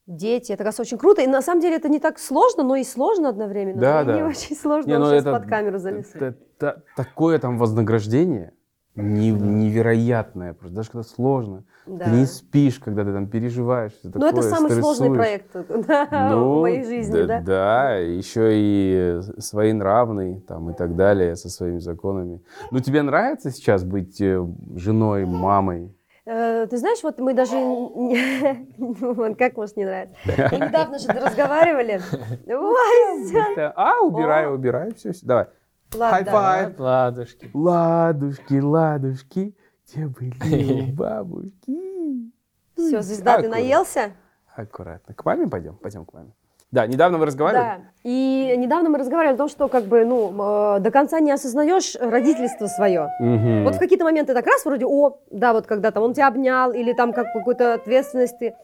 дети, это кажется очень круто. И на самом деле это не так сложно, но и сложно одновременно. Да, И да. Не очень сложно, Не, он ну сейчас это- под камеру залез. Это- это такое там вознаграждение не- невероятное, просто даже когда сложно. Да. Ты не спишь, когда ты там переживаешь. Ну, это самый сложный стрессуешь. проект да, Ну, в моей жизни, да, да? Да, еще и своенравный там и так далее со своими законами. Ну, тебе нравится сейчас быть э, женой, мамой? Э, Ты знаешь, вот мы даже... Как может не нравится? Мы недавно же разговаривали. А, убирай, убирай, все, давай. Five. Ладушки. Ладушки, ладушки, где были у бабушки? Все, звезда, ты наелся? Аккуратно. К маме пойдем? Пойдем к маме. Да, недавно вы разговаривали? Да. И недавно мы разговаривали о том, что как бы, ну, э, до конца не осознаешь родительство свое. Мгм. Вот в какие-то моменты так раз вроде, о, да, вот когда там он тебя обнял, или там как какую-то ответственность ты.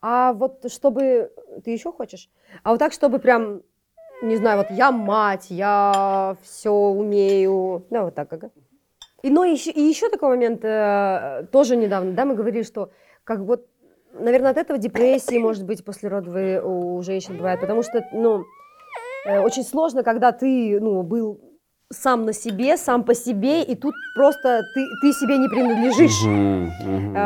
А вот чтобы... Ты еще хочешь? А вот так, чтобы прям, не знаю, вот я мать, я все умею. Да, вот так. ага. И, но еще, и еще такой момент, э, тоже недавно, да, мы говорили, что как вот, наверное, от этого депрессии, может быть, послеродовые у женщин бывает, потому что, ну, э, очень сложно, когда ты, ну, был сам на себе, сам по себе, и тут просто ты, ты себе не принадлежишь. Мгм, мгм.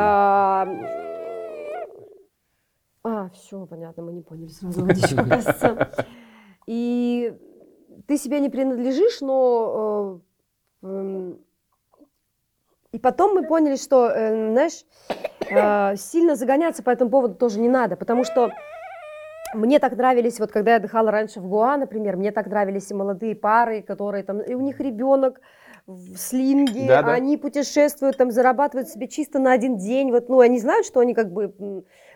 А, все, понятно, мы не поняли сразу водичку, кажется. И ты себе не принадлежишь, но... э, эм, И потом мы поняли, что, э, знаешь, э, сильно загоняться по этому поводу тоже не надо, потому что мне так нравились, вот когда я отдыхала раньше в Гоа, например, мне так нравились и молодые пары, которые там, и у них ребенок в слинге, Да-да. они путешествуют, там зарабатывают себе чисто на один день, вот, ну, они знают, что они как бы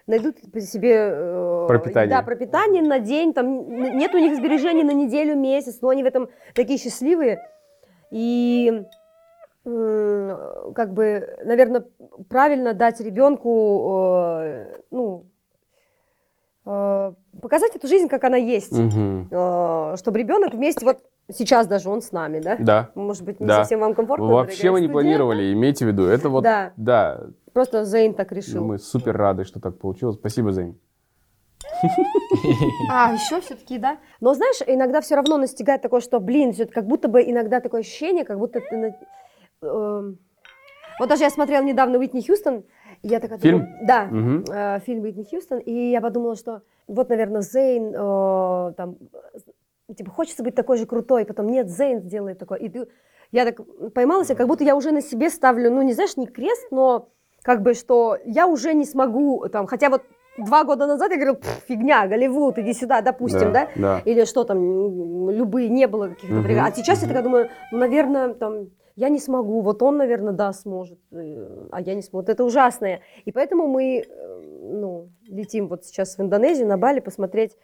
найдут себе э, Пропитание. Да, пропитание на день, там нет у них сбережений на неделю, месяц, но они в этом такие счастливые. И как бы, наверное, правильно дать ребенку, э, ну, э, показать эту жизнь, как она есть. Э, чтобы ребенок вместе, вот сейчас даже он с нами, да? Да. Может быть, не Да. совсем вам комфортно. Вообще мы не студия? планировали, имейте в виду. Это вот, Да. да, Просто Зейн так решил. мы супер рады, что так получилось. Спасибо, Зейн. А, еще все-таки, да? Но знаешь, иногда все равно настигает такое, что, блин, всё- как будто бы иногда такое ощущение, как будто ты... на- эм, Вот даже я смотрела недавно Уитни Хьюстон, и я такая... Фильм? думаю- да, Мгм. э, фильм Уитни Хьюстон, и я подумала, что вот, наверное, Зейн, э, там, э, типа, хочется быть такой же крутой, потом нет, Зейн сделает такое. И ты- я так поймалась, как будто я уже на себе ставлю, ну, не знаешь, не крест, но как бы, что я уже не смогу, там, хотя вот два года назад я говорила, «Пф, фигня, Голливуд, иди сюда, допустим, да? Да. Или что там, любые, не было каких-то преград. А сейчас я мгм. такая думаю, ну, наверное, там, я не смогу, вот он, наверное, да, сможет, э, а я не смогу. Вот это ужасное. И поэтому мы, э, ну, летим вот сейчас в Индонезию, на Бали, посмотреть,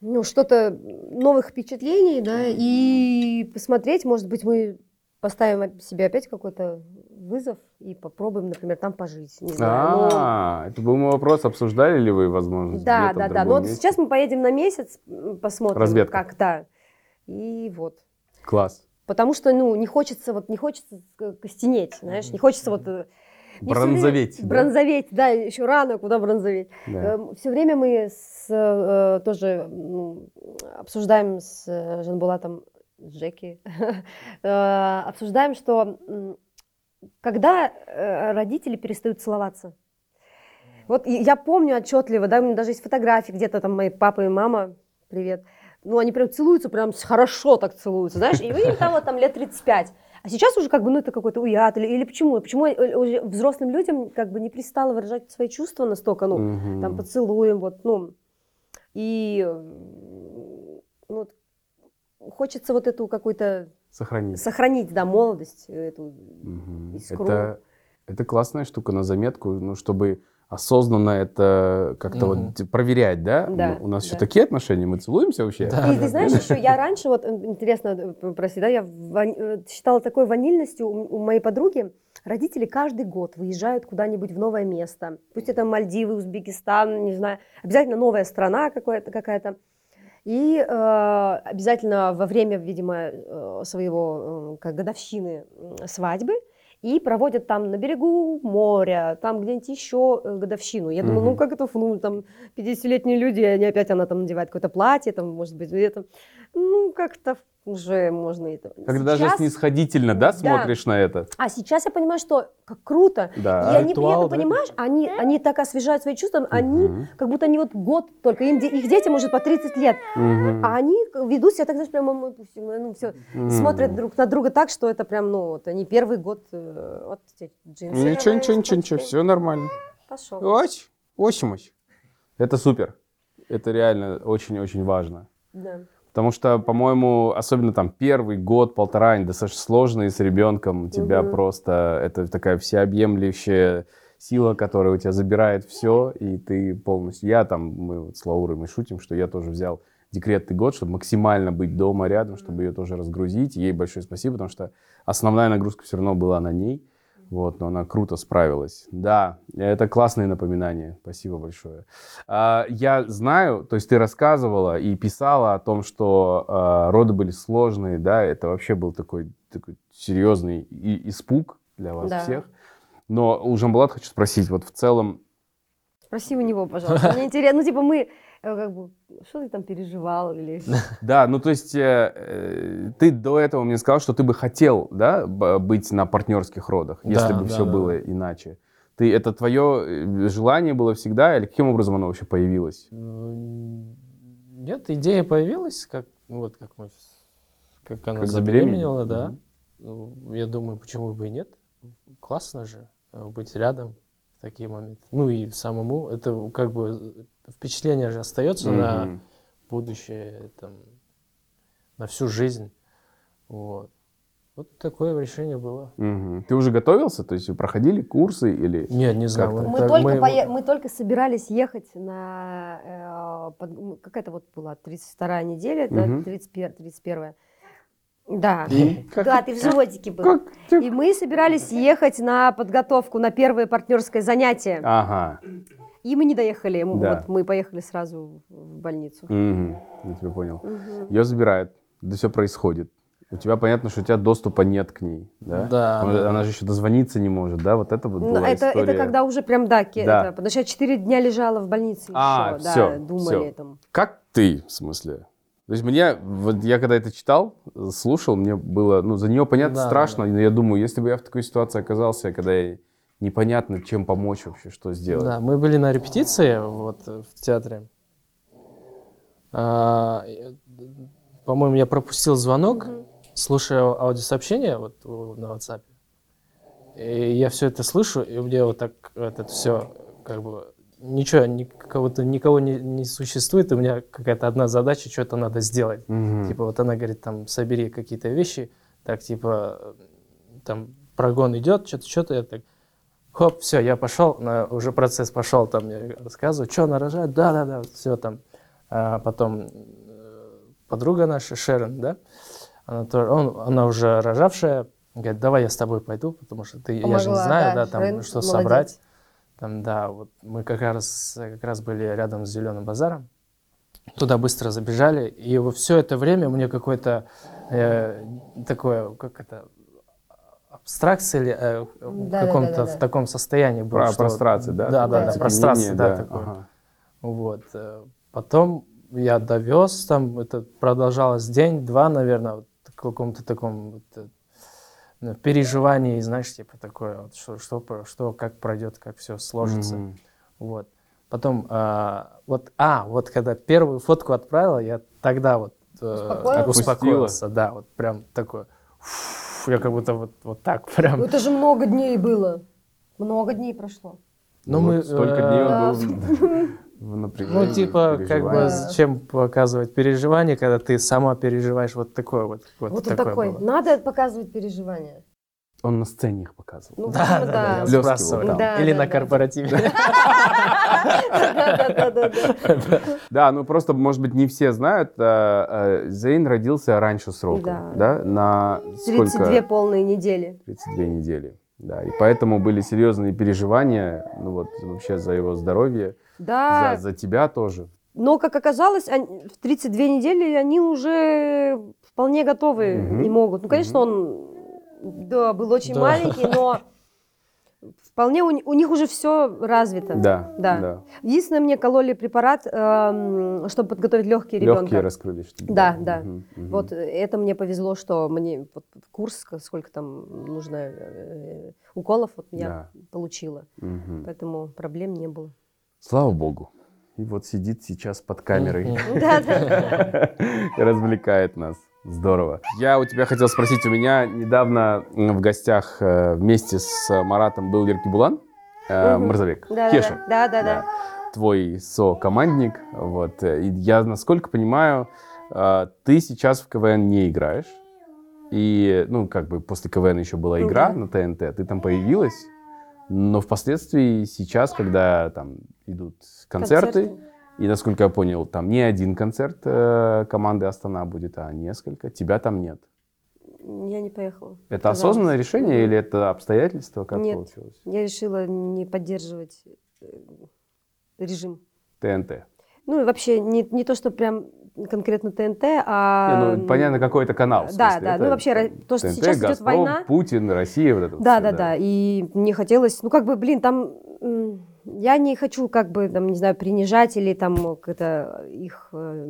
ну, что-то новых впечатлений, да, и посмотреть, может быть, мы поставим себе опять какой-то вызов и попробуем, например, там пожить, не знаю. но- А, это был мой вопрос. Обсуждали ли вы возможность да, да, да. Но вот сейчас мы поедем на месяц, посмотрим, Разведка. как, да. И вот. Класс. Потому что, ну, не хочется, вот, не хочется костенеть, знаешь, не хочется вот... э, не всё время- Бронзоветь, да? Бронзоветь, да, еще рано, куда бронзоветь. Да. Все время мы с, э, тоже м, обсуждаем с э, Жанбулатом Джеки, обсуждаем, что когда э, родители перестают целоваться. Вот я помню отчетливо, да, у меня даже есть фотографии где-то там мои папа и мама, привет, ну они прям целуются, прям хорошо так целуются, знаешь, и им там вот там лет 35. А сейчас уже как бы, ну это какой-то уят, или, или почему? Почему уже взрослым людям как бы не пристало выражать свои чувства настолько, ну, Мгм. там поцелуем, вот, ну, и ну, хочется вот эту какую-то Сохранить. сохранить, да, молодость, э, эту Мгм. искру. Это, это классная штука на заметку, ну, чтобы осознанно это как-то Мгм. вот проверять, да? Да, У нас еще да. такие отношения, мы целуемся вообще? Да. И ты знаешь, еще я раньше, вот э, интересно, э, прости, да, я э, считала такой ванильностью у, у моей подруги. Родители каждый год выезжают куда-нибудь в новое место. Пусть это Мальдивы, Узбекистан, не знаю, обязательно новая страна какая-то. какая-то. И э, обязательно во время, видимо, э, своего э, как годовщины свадьбы и проводят там на берегу моря, там где-нибудь еще э, годовщину. Я думаю, ну Мгм. как это, ну там 50-летние люди, они опять, она там надевает какое-то платье, там, может быть, это, ну как-то уже можно это. Когда даже Сейчас- снисходительно, да, Да. смотришь на это? А сейчас я понимаю, что как круто. Да. и они при ритуал, этом, да? понимаешь, они, они так освежают свои чувства, они Мгм. как будто они вот год только, им, их детям уже по 30 лет, Мгм. а они ведут себя так, знаешь, прямо, мы, ну, все, Мгм. смотрят друг на друга так, что это прям, ну, вот они первый год, э, вот эти джинсы. Ничего, ничего, ничего, ничего, все нормально. Пошел. Ось, осимось. Это супер. Это реально очень-очень важно. Да. Потому что, по-моему, особенно там первый год, полтора, они достаточно сложные с ребенком. У тебя Мгм. просто это такая всеобъемлющая сила, которая у тебя забирает все, и ты полностью... Я там, мы вот с Лаурой мы шутим, что я тоже взял декретный год, чтобы максимально быть дома рядом, чтобы ее тоже разгрузить. Ей большое спасибо, потому что основная нагрузка все равно была на ней. Вот, но она круто справилась. Да, это классные напоминания. Спасибо большое. А, Я знаю, то есть ты рассказывала и писала о том, что а, роды были сложные, да, это вообще был такой, такой серьезный и- испуг для вас Да. всех. Но у Жамбулат хочу спросить, вот в целом, Спроси у него, пожалуйста. Мне интересно, ну, типа, мы, как бы, что ты там переживал или... да, ну то есть э, э, ты до этого мне сказал, что ты бы хотел, да, быть на партнерских родах, если Да, бы да, все да, было иначе. Ты, это твое желание было всегда, или каким образом оно вообще появилось? Нет, идея появилась, как вот как мы, как она Как забеременела, да. Ну, Я думаю, почему бы и нет. Классно же э, быть рядом в такие моменты. Ну и самому это как бы впечатление же остается на Мгм. будущее, там, на всю жизнь. Вот. Вот такое решение было. Мгм. Ты уже готовился? То есть вы проходили курсы или... Нет, не знаю. Как-то. Мы так только, мы- пое- мы только собирались ехать на... э, под- м, Какая-то вот была 32-я неделя, да, Мгм. 31 31 Да. И? Да, ты в животике был. Как И мы собирались ехать на подготовку, на первое партнерское занятие. Ага. И мы не доехали. М, Да. Вот мы поехали сразу в больницу. Мгм. Я тебя понял. Мгм. Ее забирают, это все происходит. У тебя понятно, что у тебя доступа нет к ней, да? Да, Она, да. она же еще дозвониться не может, да? Вот это вот Ну, была это, история. это когда уже прям, да, Да. это, потому что я 4 дня лежала в больнице А, еще, всё, да, думали всё. там. Как ты, в смысле? То есть мне, вот я когда это читал, слушал, мне было, ну, за нее понятно Да, страшно, но я думаю, если бы я в такой ситуации оказался, когда я непонятно, чем помочь вообще, что сделать. Да, мы были на репетиции вот в театре. А, по-моему, я пропустил звонок, слушая аудиосообщение вот на WhatsApp. И я все это слышу, и у меня вот так это все как бы ничего, никого-то, никого не, не существует, у меня какая-то одна задача, что-то надо сделать. Мгм. Типа вот она говорит, там, собери какие-то вещи, так, типа, там, прогон идет, что-то, что-то, я так, хоп, все, я пошел, уже процесс пошел, там, я рассказываю, что она рожает, да-да-да, все там. А потом э, подруга наша, Шерон, да, она, тоже, он, она уже рожавшая, говорит, давай я с тобой пойду, потому что ты, я же не Помогла, знаю, да, да, там, Шерон что молодец. собрать. Там, да, вот мы как раз, как раз были рядом с Зеленым базаром, туда быстро забежали, и вот все это время мне какое-то э, такое, как это, абстракция или э, в Да-да-да-да-да. каком-то в таком состоянии был. Про что- прострации, да? Да, да, Такое да, оцепенение, прострация, да, такое. ага. Вот. э, Потом я довез, там это продолжалось день-два, наверное, вот в каком-то таком вот, э, ну, переживаний, знаешь, типа такое, вот, что, что, про- что, как пройдет, как все сложится. Мгм. Вот. Потом, а, вот, а, вот когда первую фотку отправил, я тогда вот э, Успокоился? да, вот прям такой, фу, я как будто вот, вот так прям. Ну это же много дней было. Много дней прошло. Ну, мы, столько э, дней он был в напряжении. Ну, типа, как бы, зачем показывать переживания, когда ты сама переживаешь вот такое вот. Вот, Вот он такой. было. Надо показывать переживания. Он на сцене их показывал. Ну, Да, да, да, да. Или да, на корпоративе. Да, ну просто, может быть, не все знают, а, а, Зейн родился раньше срока, Да. на 32 сколько? полные недели. 32 недели. Да, и поэтому были серьезные переживания, ну вот вообще за его здоровье, Да, за, за тебя тоже. но, как оказалось, они- в 32 недели они уже вполне готовы и могут. Ну, конечно, он да, был очень Да. маленький, но вполне у, у них уже все развито. Да, Да. да. Единственное, мне кололи препарат, эм, чтобы подготовить легкие ребенка. Легкие раскрылись. чтобы- Да, да. Мгм, мгм. Вот э, это мне повезло, что мне вот курс, сколько там нужно э, уколов, вот я получила. Мгм. Поэтому проблем не было. Слава богу. И вот сидит сейчас под камерой. Да, да. развлекает нас. Здорово. Я у тебя хотел спросить, у меня недавно в гостях э, вместе с Маратом был Верки Булан, э, Мгм. Марзавек, Да, Кеша. да, да, да. Твой со-командник. Вот. э, И я, насколько понимаю, э, ты сейчас в КВН не играешь. И, ну, как бы после КВН еще была игра да. на ТНТ, ты там появилась. Но впоследствии сейчас, когда там идут концерты, и, насколько я понял, там не один концерт э, команды Астана будет, а несколько. Тебя там нет. Я не поехала. Это Отказалась. осознанное решение или это обстоятельства? Как Нет. получилось? Я решила не поддерживать э, режим. ТНТ. Ну и вообще не, не то, что прям конкретно ТНТ, Не, а... ну, понятно, какой это канал. Да, смысле. да, Это ну вообще то, что ТНТ, сейчас идет «Газпром», война. Путин, Россия, вот это Да, всё, да, да. И мне хотелось, ну как бы, блин, там я не хочу, как бы, там, не знаю, принижать или там как-то их, э,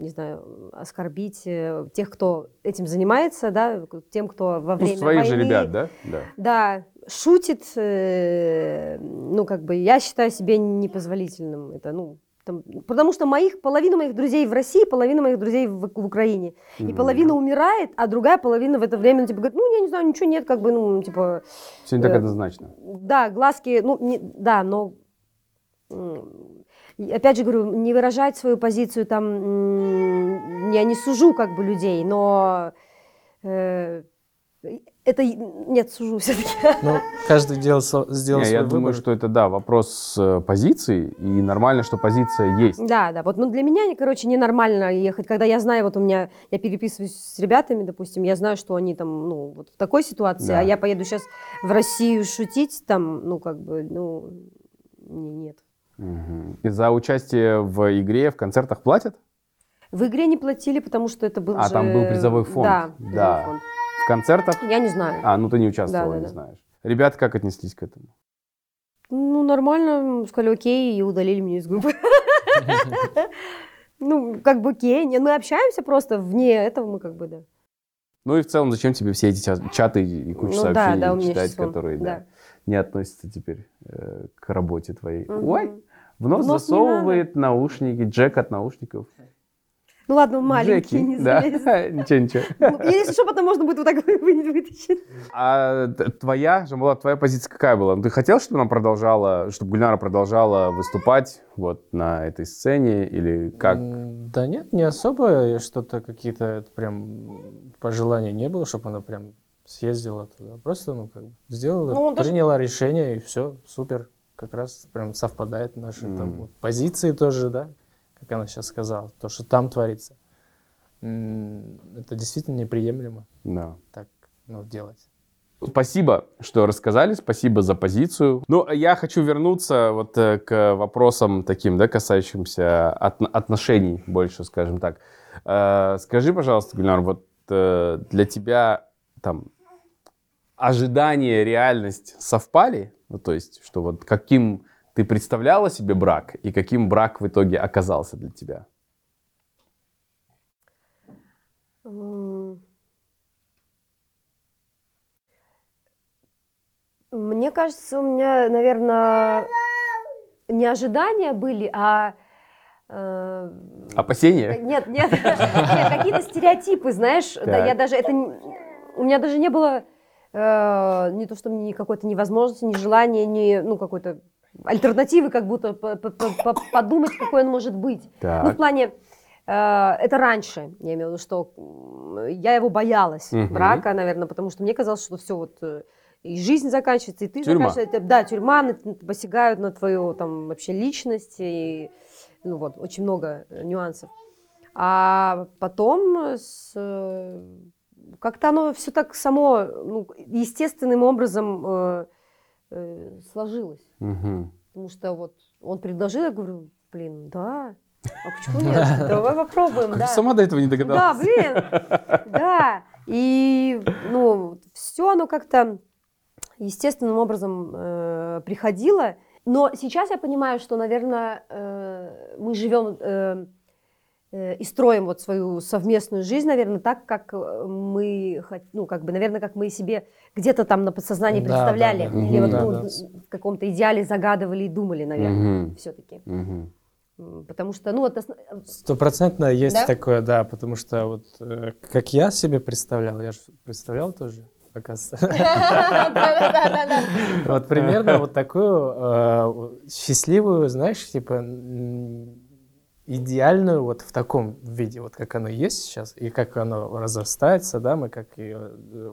не знаю, оскорбить э, тех, кто этим занимается, да, тем, кто во Ну, время своих же войны, ребят, да? Да. Да, шутит, э, ну как бы, я считаю себе непозволительным это, ну. там, потому что моих, половина моих друзей в России, половина моих друзей в, в Украине. И Мгм. половина умирает, а другая половина в это время, ну, типа, говорит, ну, я не знаю, ничего нет, как бы, ну, типа, Все не так э, однозначно. да, глазки, ну, не- да, но и опять же говорю, не выражать свою позицию там, я не сужу как бы людей, но э, это нет, сужу все-таки. Ну, каждый делал, сделал Не, свой я думаю, выбор. что это, да, вопрос э, позиции, и нормально, что позиция есть. Да, да, вот, ну для меня, короче, ненормально ехать, когда я знаю, вот у меня, я переписываюсь с ребятами, допустим, я знаю, что они там, ну, вот в такой ситуации, Да. а я поеду сейчас в Россию шутить там, ну, как бы, ну, не- нет. И за участие в игре, в концертах платят? В игре не платили, потому что это был А, же... там был призовой фонд. Да, Да. фонд. В концертах? Я не знаю. А, ну ты не участвовала, Да, да, не да. знаешь. Ребята как отнеслись к этому? Ну, нормально, сказали окей, и удалили меня из группы. Ну, как бы окей, мы общаемся просто вне этого, мы как бы, да. Ну и в целом, зачем тебе все эти ча- чаты и куча Ну сообщений да, читать, которые да, да. Не относятся теперь э, к работе твоей? Мгм. Ой, в нос, В нос засовывает наушники, джек от наушников. Ну ладно, маленький, Джеки, не да. Ничего, ничего. Ну, Если что, потом можно будет вот так вы- вы- вытащить. А твоя, Жамбула, твоя позиция какая была? Ну, Ты хотел, чтобы она продолжала, чтобы Гульнара продолжала выступать вот на этой сцене или как? Да нет, не особо. Я Что-то какие-то прям пожелания не было, чтобы она прям съездила туда. Просто, ну, как бы сделала, Ну, приняла решение, и все, супер. Как раз прям совпадает наши там Мгм. вот позиции тоже, да, как она сейчас сказала, то, что там творится. Это действительно неприемлемо Да. так ну, делать. Спасибо, что рассказали, спасибо за позицию. Ну, я хочу вернуться вот э, к вопросам таким, да, касающимся от- отношений больше, скажем так. Э, Скажи, пожалуйста, Гульнар, вот э, для тебя там ожидания, реальность совпали? Ну, то есть, что вот каким ты представляла себе брак и каким брак в итоге оказался для тебя? Мне кажется, у меня, наверное, не ожидания были, а... э, Опасения? Нет, нет, нет, какие-то стереотипы, знаешь, да, я даже это, у меня даже не было э, не то, что мне какой-то невозможности, ни желания, ни, ну, какой-то альтернативы, как будто по- по- по- по- подумать, какой он может быть. Ну, в Так. плане, э, это раньше, я имею в виду, что я его боялась, Мгм. брака, наверное, потому что мне казалось, что все вот э, и жизнь заканчивается, и ты Тюрьма. заканчиваешься. Да, тюрьма, на- посягают на твою там вообще личность, и ну вот, очень много э, нюансов. А потом с, как-то оно все так само, ну, естественным образом э, э, сложилось. Мгм. Потому что вот он предложил, я говорю, блин, да, а почему нет? Давай попробуем, Как да. сама до этого не Да, догадалась? блин, да. И, ну, все оно как-то естественным образом э, приходило. Но сейчас я понимаю, что, наверное, э, мы живем э, и строим вот свою совместную жизнь, наверное, так, как э, мы, ну, как бы, наверное, как мы себе где-то там на подсознании Да, представляли, да, да. или Мгм. вот Да, ну, да. в каком-то идеале загадывали и думали, наверное, Мгм. все-таки. Мгм. Потому что, ну, вот осна- Стопроцентно есть Да? такое, да, потому что вот э, как я себе представлял, я же представлял тоже, оказывается. Вот примерно вот такую э, счастливую, знаешь, типа идеальную вот в таком виде, вот как оно есть сейчас, и как оно разрастается, да, мы как ее э,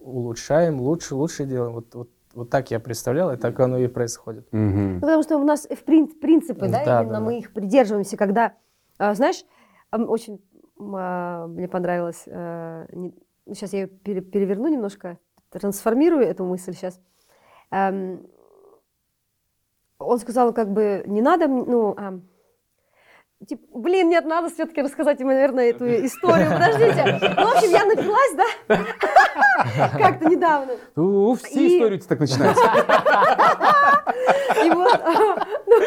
улучшаем, лучше, лучше делаем. Вот, вот, вот так я представлял, и так оно и происходит. Ну, потому что у нас в прин- принципы, да, Да, именно да, мы да. их придерживаемся, когда, а, знаешь, очень а, мне понравилось, сейчас я ее пере- переверну немножко, трансформирую эту мысль сейчас. Он сказал, как бы, не надо, ну, а, типа, блин, нет, надо все-таки рассказать ему, наверное, эту историю, подождите. Ну, в общем, я напилась, да, как-то недавно. У, все И- истории так начинаются. И вот, ну,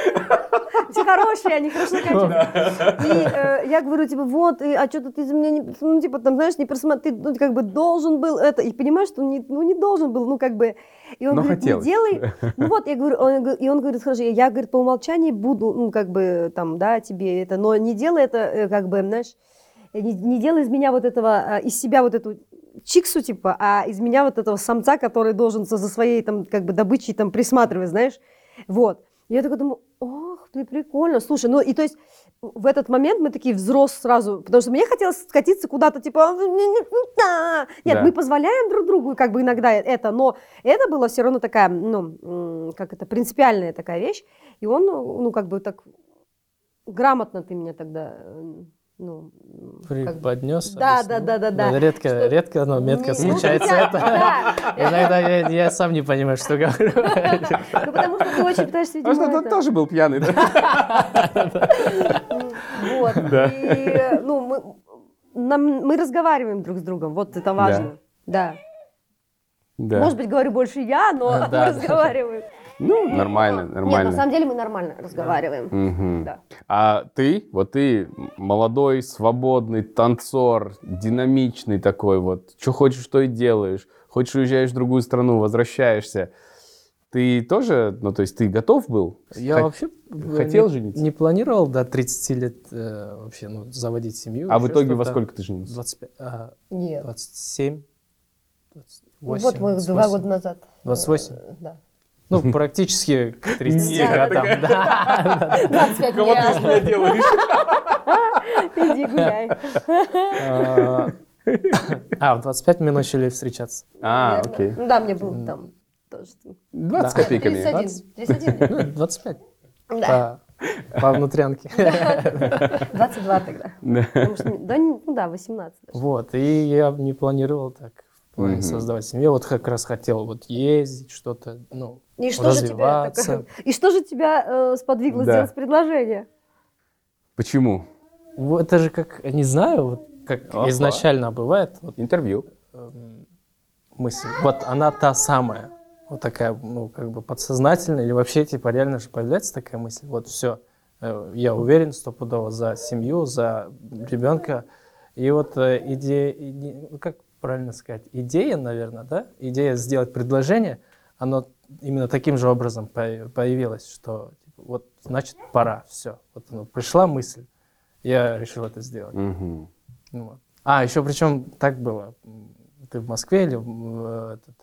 все хорошие, они хорошо. И э, я говорю, типа, вот, а что-то ты за меня, не, ну, типа, там, знаешь, не просмотри, ты, ну, как бы должен был это, и понимаешь, что ну, не должен был, ну, как бы, и он Но говорит, хотелось. не делай, ну, вот, я говорю, он, и он говорит, хорошо, я, говорит, по умолчанию буду, ну, как бы, там, да, тебе это, но не делай это, э, как бы, знаешь, не, не делай из меня вот этого, а, из себя вот эту чиксу, типа, а из меня вот этого самца, который должен за, своей, там, как бы, добычей, там, присматривать, знаешь, вот. И я такая думаю, ох, ты прикольно, слушай, ну, и то есть в этот момент мы такие взрос сразу, потому что мне хотелось скатиться куда-то, типа, «Да». нет, Да. мы позволяем друг другу, как бы, иногда это, но это было все равно такая, ну, как это, принципиальная такая вещь, и он, ну, как бы так грамотно ты меня тогда, э, ну, м, как Преподнес. Да, объяснил. да, да, да, да. Редко, Что- редко, но метко Не- ну, случается да, это. да. Иногда я, я сам не понимаю, что говорю. Ну, потому что ты очень пытаешься, видимо, А что, ты тоже был пьяный, да? Вот. Да. И, ну, мы, нам- мы разговариваем друг с другом, вот это важно. Да. Да. Может быть, говорю больше я, но Да, мы да. разговариваем. Ну, нормально, Нет, на нормально. самом деле мы нормально разговариваем. Мгм. Да. А ты, вот ты молодой, свободный танцор, динамичный такой вот, что хочешь, то и делаешь. Хочешь, уезжаешь в другую страну, возвращаешься. Ты тоже, ну, то есть ты готов был? Я Хот- вообще э, хотел не, жениться? не планировал до 30 лет э, вообще ну, заводить семью. А в итоге во сколько ты женился? 25, а, Нет. 27, 28, вот мы два 28. года назад. 28? Э, Да. Ну, практически к 30 Нет, годам, да. 25 Кого ты из меня делаешь? Иди гуляй. А, А, в 25 мы начали встречаться. А, Верно. окей. Ну да, мне было там тоже. 20 Да. копейками. 31. 31. Ну, 25 Да. по, по внутрянке. 22 тогда. Потому что, да, ну да, 18 даже. Вот, и я не планировал так в плане Мгм. создавать семью. Вот как раз хотел вот ездить, что-то, ну, И что же тебя, развиваться. так- и что же тебя э, сподвигло Да. сделать предложение? Почему? Вот это же как, не знаю, вот как Ага. изначально бывает, вот Интервью. эм, мысль. Вот она та самая, вот такая, ну, как бы подсознательная, или вообще, типа, реально же появляется такая мысль. Вот все, я уверен стопудово за семью, за ребенка. И вот э, идея, иде- ну, как правильно сказать, идея, наверное, да, идея сделать предложение, оно именно таким же образом по- появилось, что типа, вот значит пора, все. Вот оно, пришла мысль, я решил это сделать. Ну вот. А, еще причем так было. Ты в Москве или в, этот,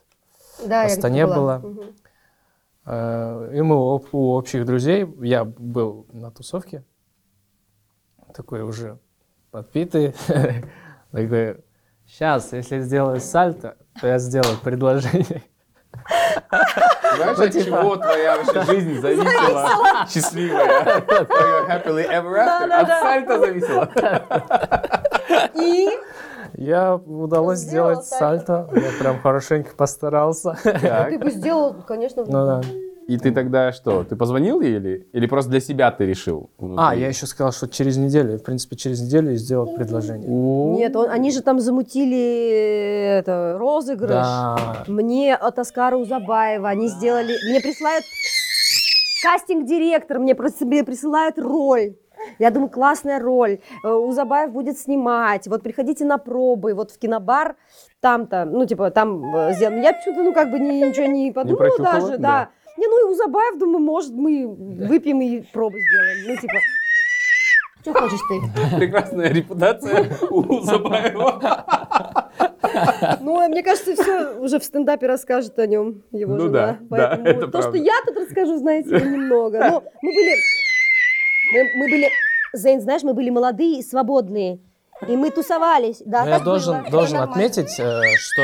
Да, В Астане была. Мгм. Э, И мы у общих друзей, я был на тусовке, такой уже подпитый, такой, сейчас, если сделаю сальто, то я сделаю предложение. Знаешь, Ну, от типа- чего твоя вообще жизнь зависела? Счастливая. Твое happily ever after. От сальто зависело. И Я удалось сделать сальто, я прям хорошенько постарался. Так. ты бы сделал, конечно, Ну да. И ты тогда что? Ты позвонил ей или, или просто для себя ты решил? внутри? А, я еще сказал, что через неделю, в принципе, через неделю и сделал предложение. Нет, он- они же там замутили это, розыгрыш. Да. Мне от Оскара Узабаева они сделали... Мне присылают... Кастинг-директор мне просто мне присылает роль. Я думаю, классная роль. Э, Узабаев будет снимать. Вот приходите на пробы. Вот в кинобар там-то, ну, типа, там э, сделано. Я почему-то, ну, как бы ни- ничего не подумала прочухала? даже, Да. да. Не, ну, и Узабаев, думаю, может, мы выпьем и пробы сделаем. Ну, типа, что хочешь ты? Прекрасная репутация у Забаева. Ну, мне кажется, все уже в стендапе расскажет о нем его Ну жена. да, да, Поэтому это то, правда. что я тут расскажу, знаете, немного. Но мы были, мы, мы были, Зейн, знаешь, мы были молодые и свободные. И мы тусовались. Да, Но Ну, я должен, было. должен отметить, э, что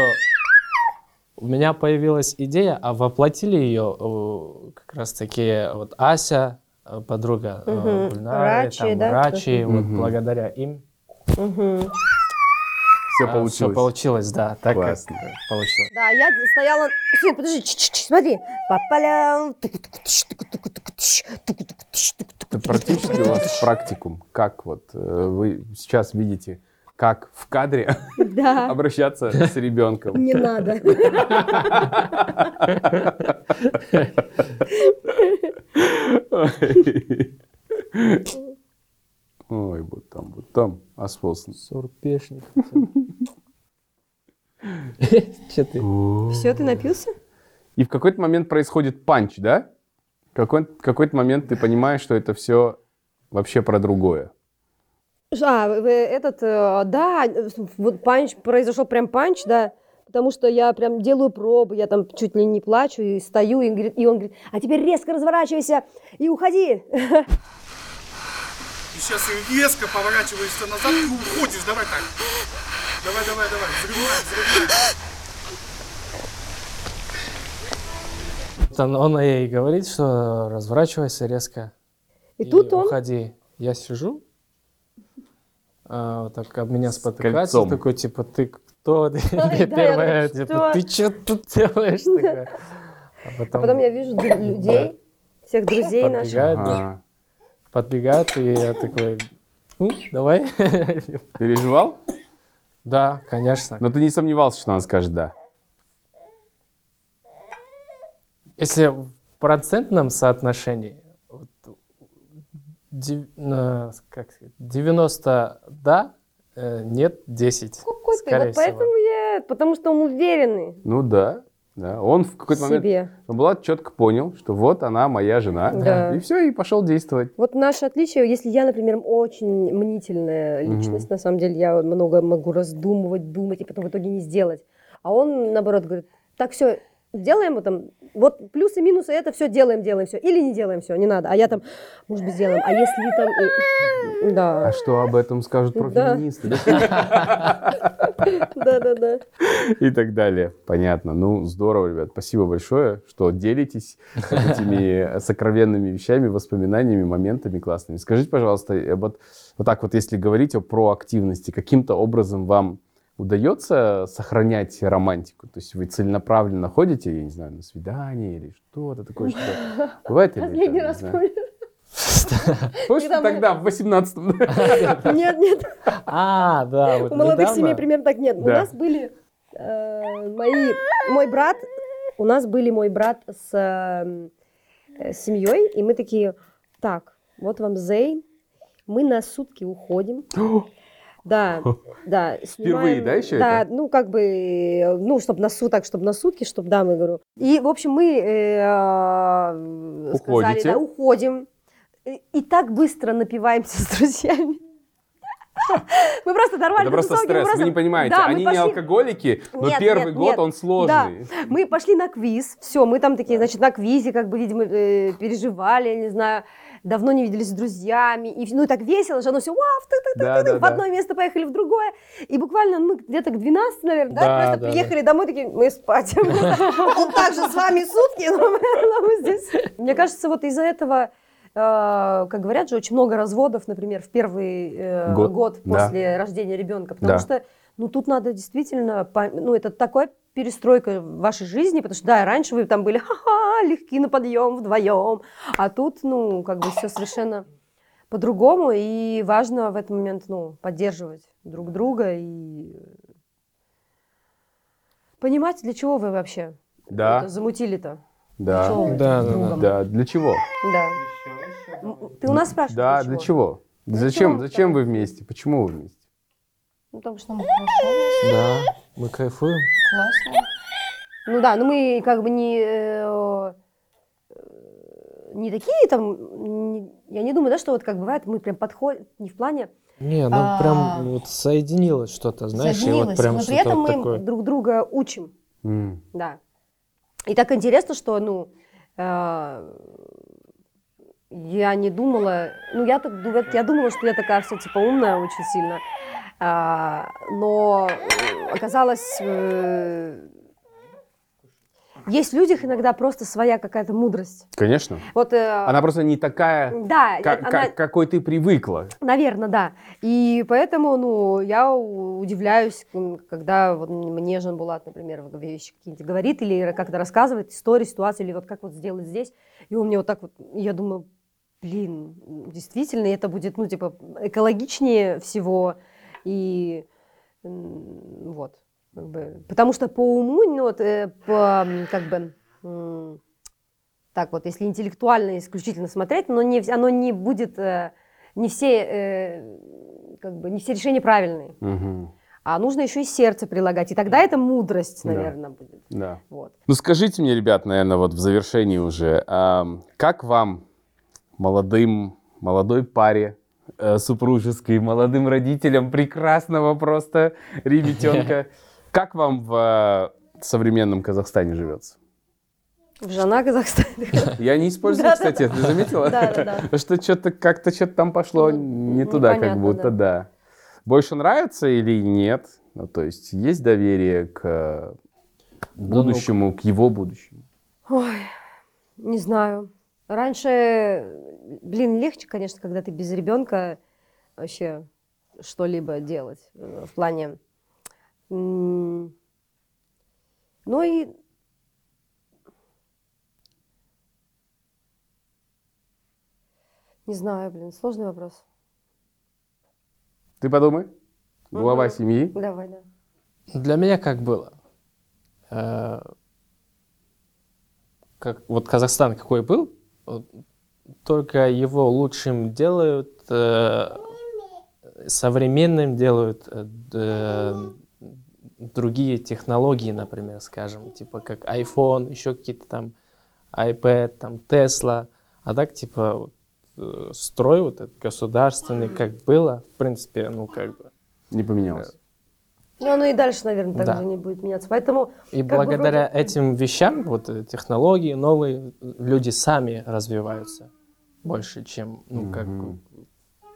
у меня появилась идея, а воплотили ее э, как раз-таки вот Ася, э, подруга. Гульнары, Рачи, там, да? Рачи, вот Мгм. благодаря им Мгм. Все все получилось. получилось, да, так Классно. как получилось. Да, я стояла... Сын, подожди, смотри. Папалям. Это практически у вас практикум. Как вот вы сейчас видите, как в кадре Да, обращаться с ребенком? не надо. Ой, вот там, вот там, освосан. Сурпешник. Че ты? Все, ты напился? И в какой-то момент происходит панч, да? Какой-то момент ты понимаешь, что это все вообще про другое. А, этот, э, да, вот punch, произошел прям punch, да, потому что я прям делаю пробы, я там чуть ли не плачу и стою, и, говорит- и он говорит, а теперь резко разворачивайся и уходи. И сейчас резко поворачиваешься назад и уходишь. Давай так. Давай, давай, давай. Взрывай, взрывай. Он, он ей говорит, что разворачивайся резко. И тут он, Уходи. Я сижу, а, так об меня спотыкается, кольцом. такой, типа, ты кто? Ты да, я первая, типа, что? ты что тут делаешь? А а потом, я вижу людей, всех друзей наших. подбегает, и я такой, ну, давай. Переживал? Да, конечно. Но ты не сомневался, что она скажет «да». Если в процентном соотношении, как сказать, 90 да, э, нет 10. Какой ты, скорее вот поэтому я, потому что он уверенный Ну да, да. Он в какой-то момент, он Булат четко понял, что вот она моя жена. Да. И все, и пошел действовать. Вот наше отличие, если я, например, очень мнительная личность, на самом деле я много могу раздумывать, думать и потом в итоге не сделать. А он, наоборот, говорит, так, все, делаем вот там, вот плюсы, минусы, это все делаем, делаем все. Или не делаем все, не надо. А я там, может быть, сделаем. А если там... и- А Да, что об этом скажут профеминисты? да? да, да, да. И так далее. Понятно. Ну, здорово, ребят. Спасибо большое, что делитесь этими сокровенными вещами, воспоминаниями, моментами классными. Скажите, пожалуйста, э, вот, вот так вот, если говорить о проактивности, каким-то образом вам удается сохранять романтику? То есть вы целенаправленно ходите, я не знаю, на свидание или что-то такое, что бывает или Последний раз помню. Помнишь, тогда, в 18-м? Нет, нет, А, да, у молодых семей примерно так нет. У нас были э, мои, мой брат, у нас были мой брат с э, э, семьей, и мы такие, так, вот вам Зейн, мы на сутки уходим, Да, да. Впервые, да, еще Да, это? ну, как бы, э, ну, чтобы на суток, чтобы на сутки, чтобы, да, мы говорю. И, в общем, мы э, а, сказали, да, уходим. И, и так быстро напиваемся с друзьями. Мы просто дорвали Это просто стресс, вы просто- не понимаете. Да, Они не пошли- алкоголики, но Нет, первый нет, год нет. он сложный. Мы пошли на квиз, все, мы там такие, значит, на квизе, как бы, видимо, э, переживали, не знаю, давно не виделись с друзьями, и, ну, и так весело, что оно все, вау, так, так, Да, так, да, так, в да. одно место поехали, в другое, и буквально мы где-то к 12, наверное, да, Да, просто да, приехали домой, такие, мы спать. Он также с вами сутки, но мы здесь. Мне кажется, вот из-за этого, как говорят же, очень много разводов, например, в первый э, Год, год да. после рождения ребенка, потому Да. что, ну, тут надо действительно, ну, это такой перестройка вашей жизни, потому что, да, раньше вы там были, ха-ха, легки на подъем вдвоем, а тут, ну, как бы все совершенно по-другому, и важно в этот момент, ну, поддерживать друг друга и понимать, для чего вы вообще Да, замутили-то. да, Да, да, другом? да. Для чего? Да. М, Ты у нас спрашиваешь? Да, для чего? Зачем, чего? зачем вы вместе? Почему вы вместе? Ну, потому что Нам хорошо, Да, мы кайфуем. классно. Ну да, но мы как бы не, э, не такие там, не- я не думаю, да, что вот как бывает, мы прям подходим, не в плане, Не, ну А. прям вот соединилось что-то, знаешь, и вот Соединилось, прям но при этом вот мы такое. друг друга учим, М. да. И так интересно, что, ну, э, я не думала, ну, я, так ду- я думала, что я такая вся, типа, умная очень сильно, А, но э, оказалось, э, есть в людях иногда просто своя какая-то мудрость. Конечно. Вот, э, Она просто не такая, да, ка- она- ка- какой ты привыкла. Наверное, да. И поэтому, ну, я удивляюсь, когда вот мне Жан Булат, например, вещи какие-то говорит или как-то рассказывает истории, ситуации, или вот как вот сделать здесь. И он мне вот так вот, я думаю, блин, действительно, это будет, ну, типа, экологичнее всего. И вот, как бы, потому что по уму, ну, вот, э, по, как бы, так вот, если интеллектуально исключительно смотреть, но не, оно не будет, э, не все, э, как бы, не все решения правильные. Мгм. А нужно еще и сердце прилагать, и тогда это мудрость, Да. наверное, будет. Да. Вот. Ну скажите мне, ребят, наверное, вот в завершении уже, ам, как вам, молодым, молодой паре, э, супружеской, молодым родителям прекрасного просто ребятенка, как вам в э, современном Казахстане живется? В Жана Казахстане. Я не использую, кстати, ты заметила? Да-да-да. Что что-то как-то что-то там пошло Ну, не туда, как будто, да. Больше нравится или нет? Ну, то есть есть доверие к ну, будущему, к его будущему? Ой, не знаю. Раньше, блин, легче, конечно, когда ты без ребенка вообще что-либо делать э, в плане. Ну и не знаю, блин, сложный вопрос. Ты подумай. Глава Мгм. семьи. Давай, да. Для меня как было? Э, Как, вот Казахстан какой был, только его лучшим делают, э, современным делают э, д- другие технологии, например, скажем, типа как iPhone, еще какие-то там iPad, там Tesla, а так типа э, строй вот этот государственный, как было, в принципе, ну как бы. Не поменялось. Ну, оно и дальше, наверное, так Да. же не будет меняться. Поэтому И Как бы благодаря вроде- этим вещам, вот э, технологии новые, люди сами развиваются больше, чем, ну, как, Мгм.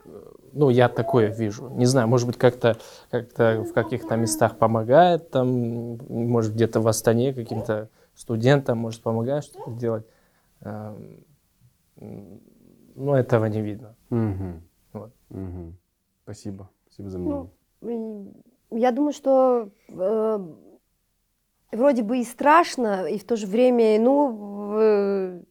э, ну, я такое вижу. Не знаю, может быть, как-то как в каких-то местах помогает, там, может, где-то в Астане каким-то студентам, может, помогает что-то делать. Эм, Но этого не видно. Мгм. Вот. Мгм. Спасибо. Спасибо за мнение. Ну, я думаю, что э, вроде бы и страшно, и в то же время, ну, э,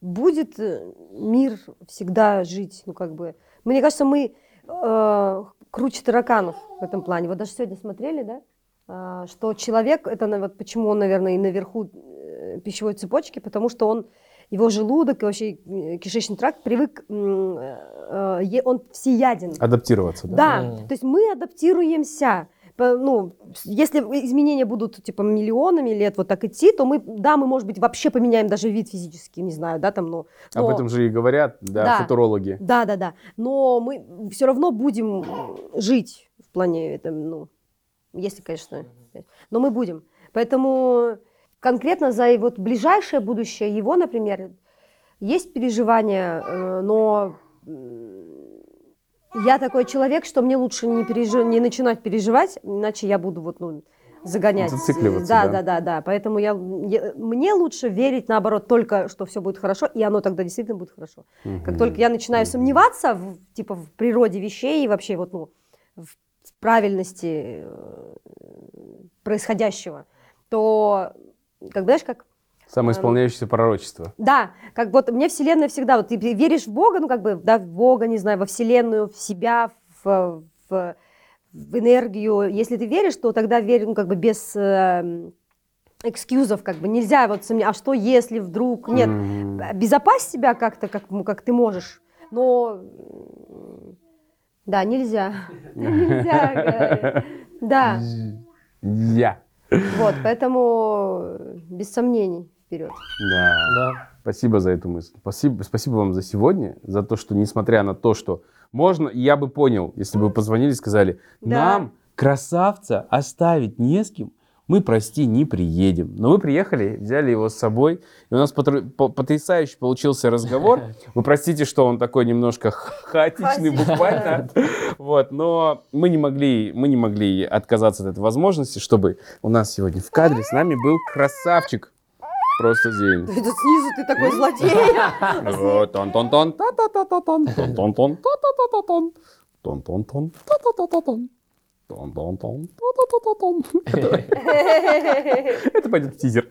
будет э, мир всегда жить, ну, как бы. Мне кажется, мы э, круче тараканов в этом плане. Вот даже сегодня смотрели, да, а, что человек, это вот почему он, наверное, и наверху э, пищевой цепочки, потому что он его желудок и вообще э, кишечный тракт привык, э, он всеяден. Адаптироваться, да? Да, то есть мы адаптируемся. Ну, если изменения будут типа миллионами лет вот так идти, то мы, да, мы, может быть, вообще поменяем даже вид физически, не знаю, да, там. Об но- этом же и говорят, да, Да. футурологи. Да, да, да. Но мы все равно будем жить в плане этом, ну, если, конечно, но мы будем. Поэтому конкретно за вот ближайшее будущее его, например, есть переживания, э, но я такой человек, что мне лучше не, пережи- не начинать переживать, иначе я буду вот, ну, загонять. Зацикливаться, да, да. да, да, да. Поэтому я, я- мне лучше верить, наоборот, только, что все будет хорошо, и оно тогда действительно будет хорошо. Как Мгм. только я начинаю сомневаться в, типа, в природе вещей и вообще вот, ну, в, в правильности э, происходящего, то, как бы, знаешь, как, Самоисполняющееся пророчество. да, как вот мне Вселенная всегда, вот ты веришь в Бога, ну, как бы, да, в Бога, не знаю, во Вселенную, в себя, в, в, в энергию. Если ты веришь, то тогда верь, ну, как бы, без э, экскьюзов, как бы, нельзя вот сомневаться, а что если вдруг, нет, М. безопасить себя как-то, как, ну, как ты можешь, но да, нельзя, нельзя, да, Я. вот, поэтому э, без сомнений вперед. Да. Да. Спасибо за эту мысль. Спасибо, спасибо вам за сегодня, за то, что, несмотря на то, что можно, я бы понял, если бы вы позвонили и сказали, Да. нам красавца оставить не с кем, мы, прости, не приедем. Но вы приехали, взяли его с собой, и у нас потрясающий получился разговор. Вы простите, что он такой немножко ха- хаотичный буквально. Вот, но мы не могли, мы не могли отказаться от этой возможности, чтобы у нас сегодня в кадре с нами был красавчик. Просто день. Это снизу ты такой злодей. Тон-тон-тон, та-та-та-та-тон, тон-тон-тон, та-та-та-та-тон, тон-тон-тон, та-та-та-та-тон. Это- пойдет в тизер.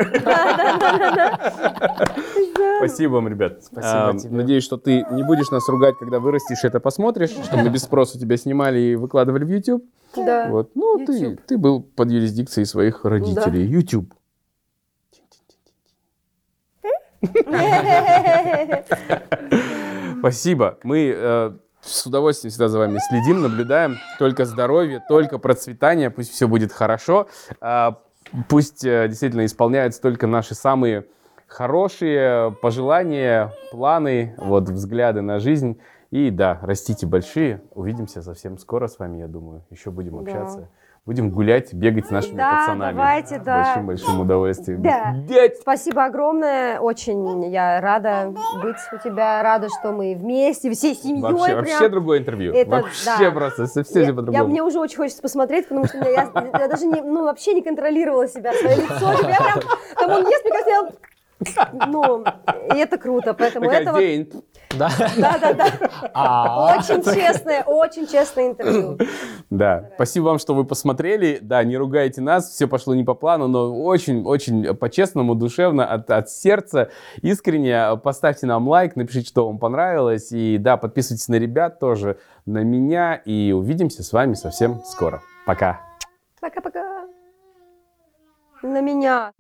Спасибо вам, ребят. Спасибо А, тебе. Надеюсь, что ты не будешь нас ругать, когда вырастешь и это посмотришь, что мы без спроса тебя снимали и выкладывали в YouTube. Да. Вот. Ну, ты, YouTube. ты был под юрисдикцией своих родителей. YouTube. Спасибо. Мы э, с удовольствием всегда за вами следим, наблюдаем. Только здоровье, только процветание. Пусть все будет хорошо. А, пусть э, действительно исполняются только наши самые хорошие пожелания, планы, вот взгляды на жизнь. И да, растите большие. Увидимся совсем скоро с вами, я думаю. Еще будем Да. Будем гулять, бегать с нашими Да, пацанами. давайте, да. Большим-большим удовольствием. Да. Дядь! Спасибо огромное, очень я рада быть у тебя, рада, что мы вместе, всей семьей Вообще, прям. вообще другое интервью. Это вообще да. просто совсем по-другому. я- мне уже очень хочется посмотреть, потому что я, я даже не, ну, вообще не контролировала себя, свое лицо. Я прям, там он ест, мне кажется, я... Ну, и это круто, поэтому Такая, это. «День». Да. Да, да, да. А. Очень честное, очень честное интервью. Да, спасибо вам, что вы посмотрели. Да, не ругайте нас, все пошло не по плану, но очень-очень по-честному, душевно, от, от сердца, искренне. Поставьте нам лайк, напишите, что вам понравилось. И да, подписывайтесь на ребят тоже, на меня. И увидимся с вами совсем скоро. Пока. Пока-пока. На меня.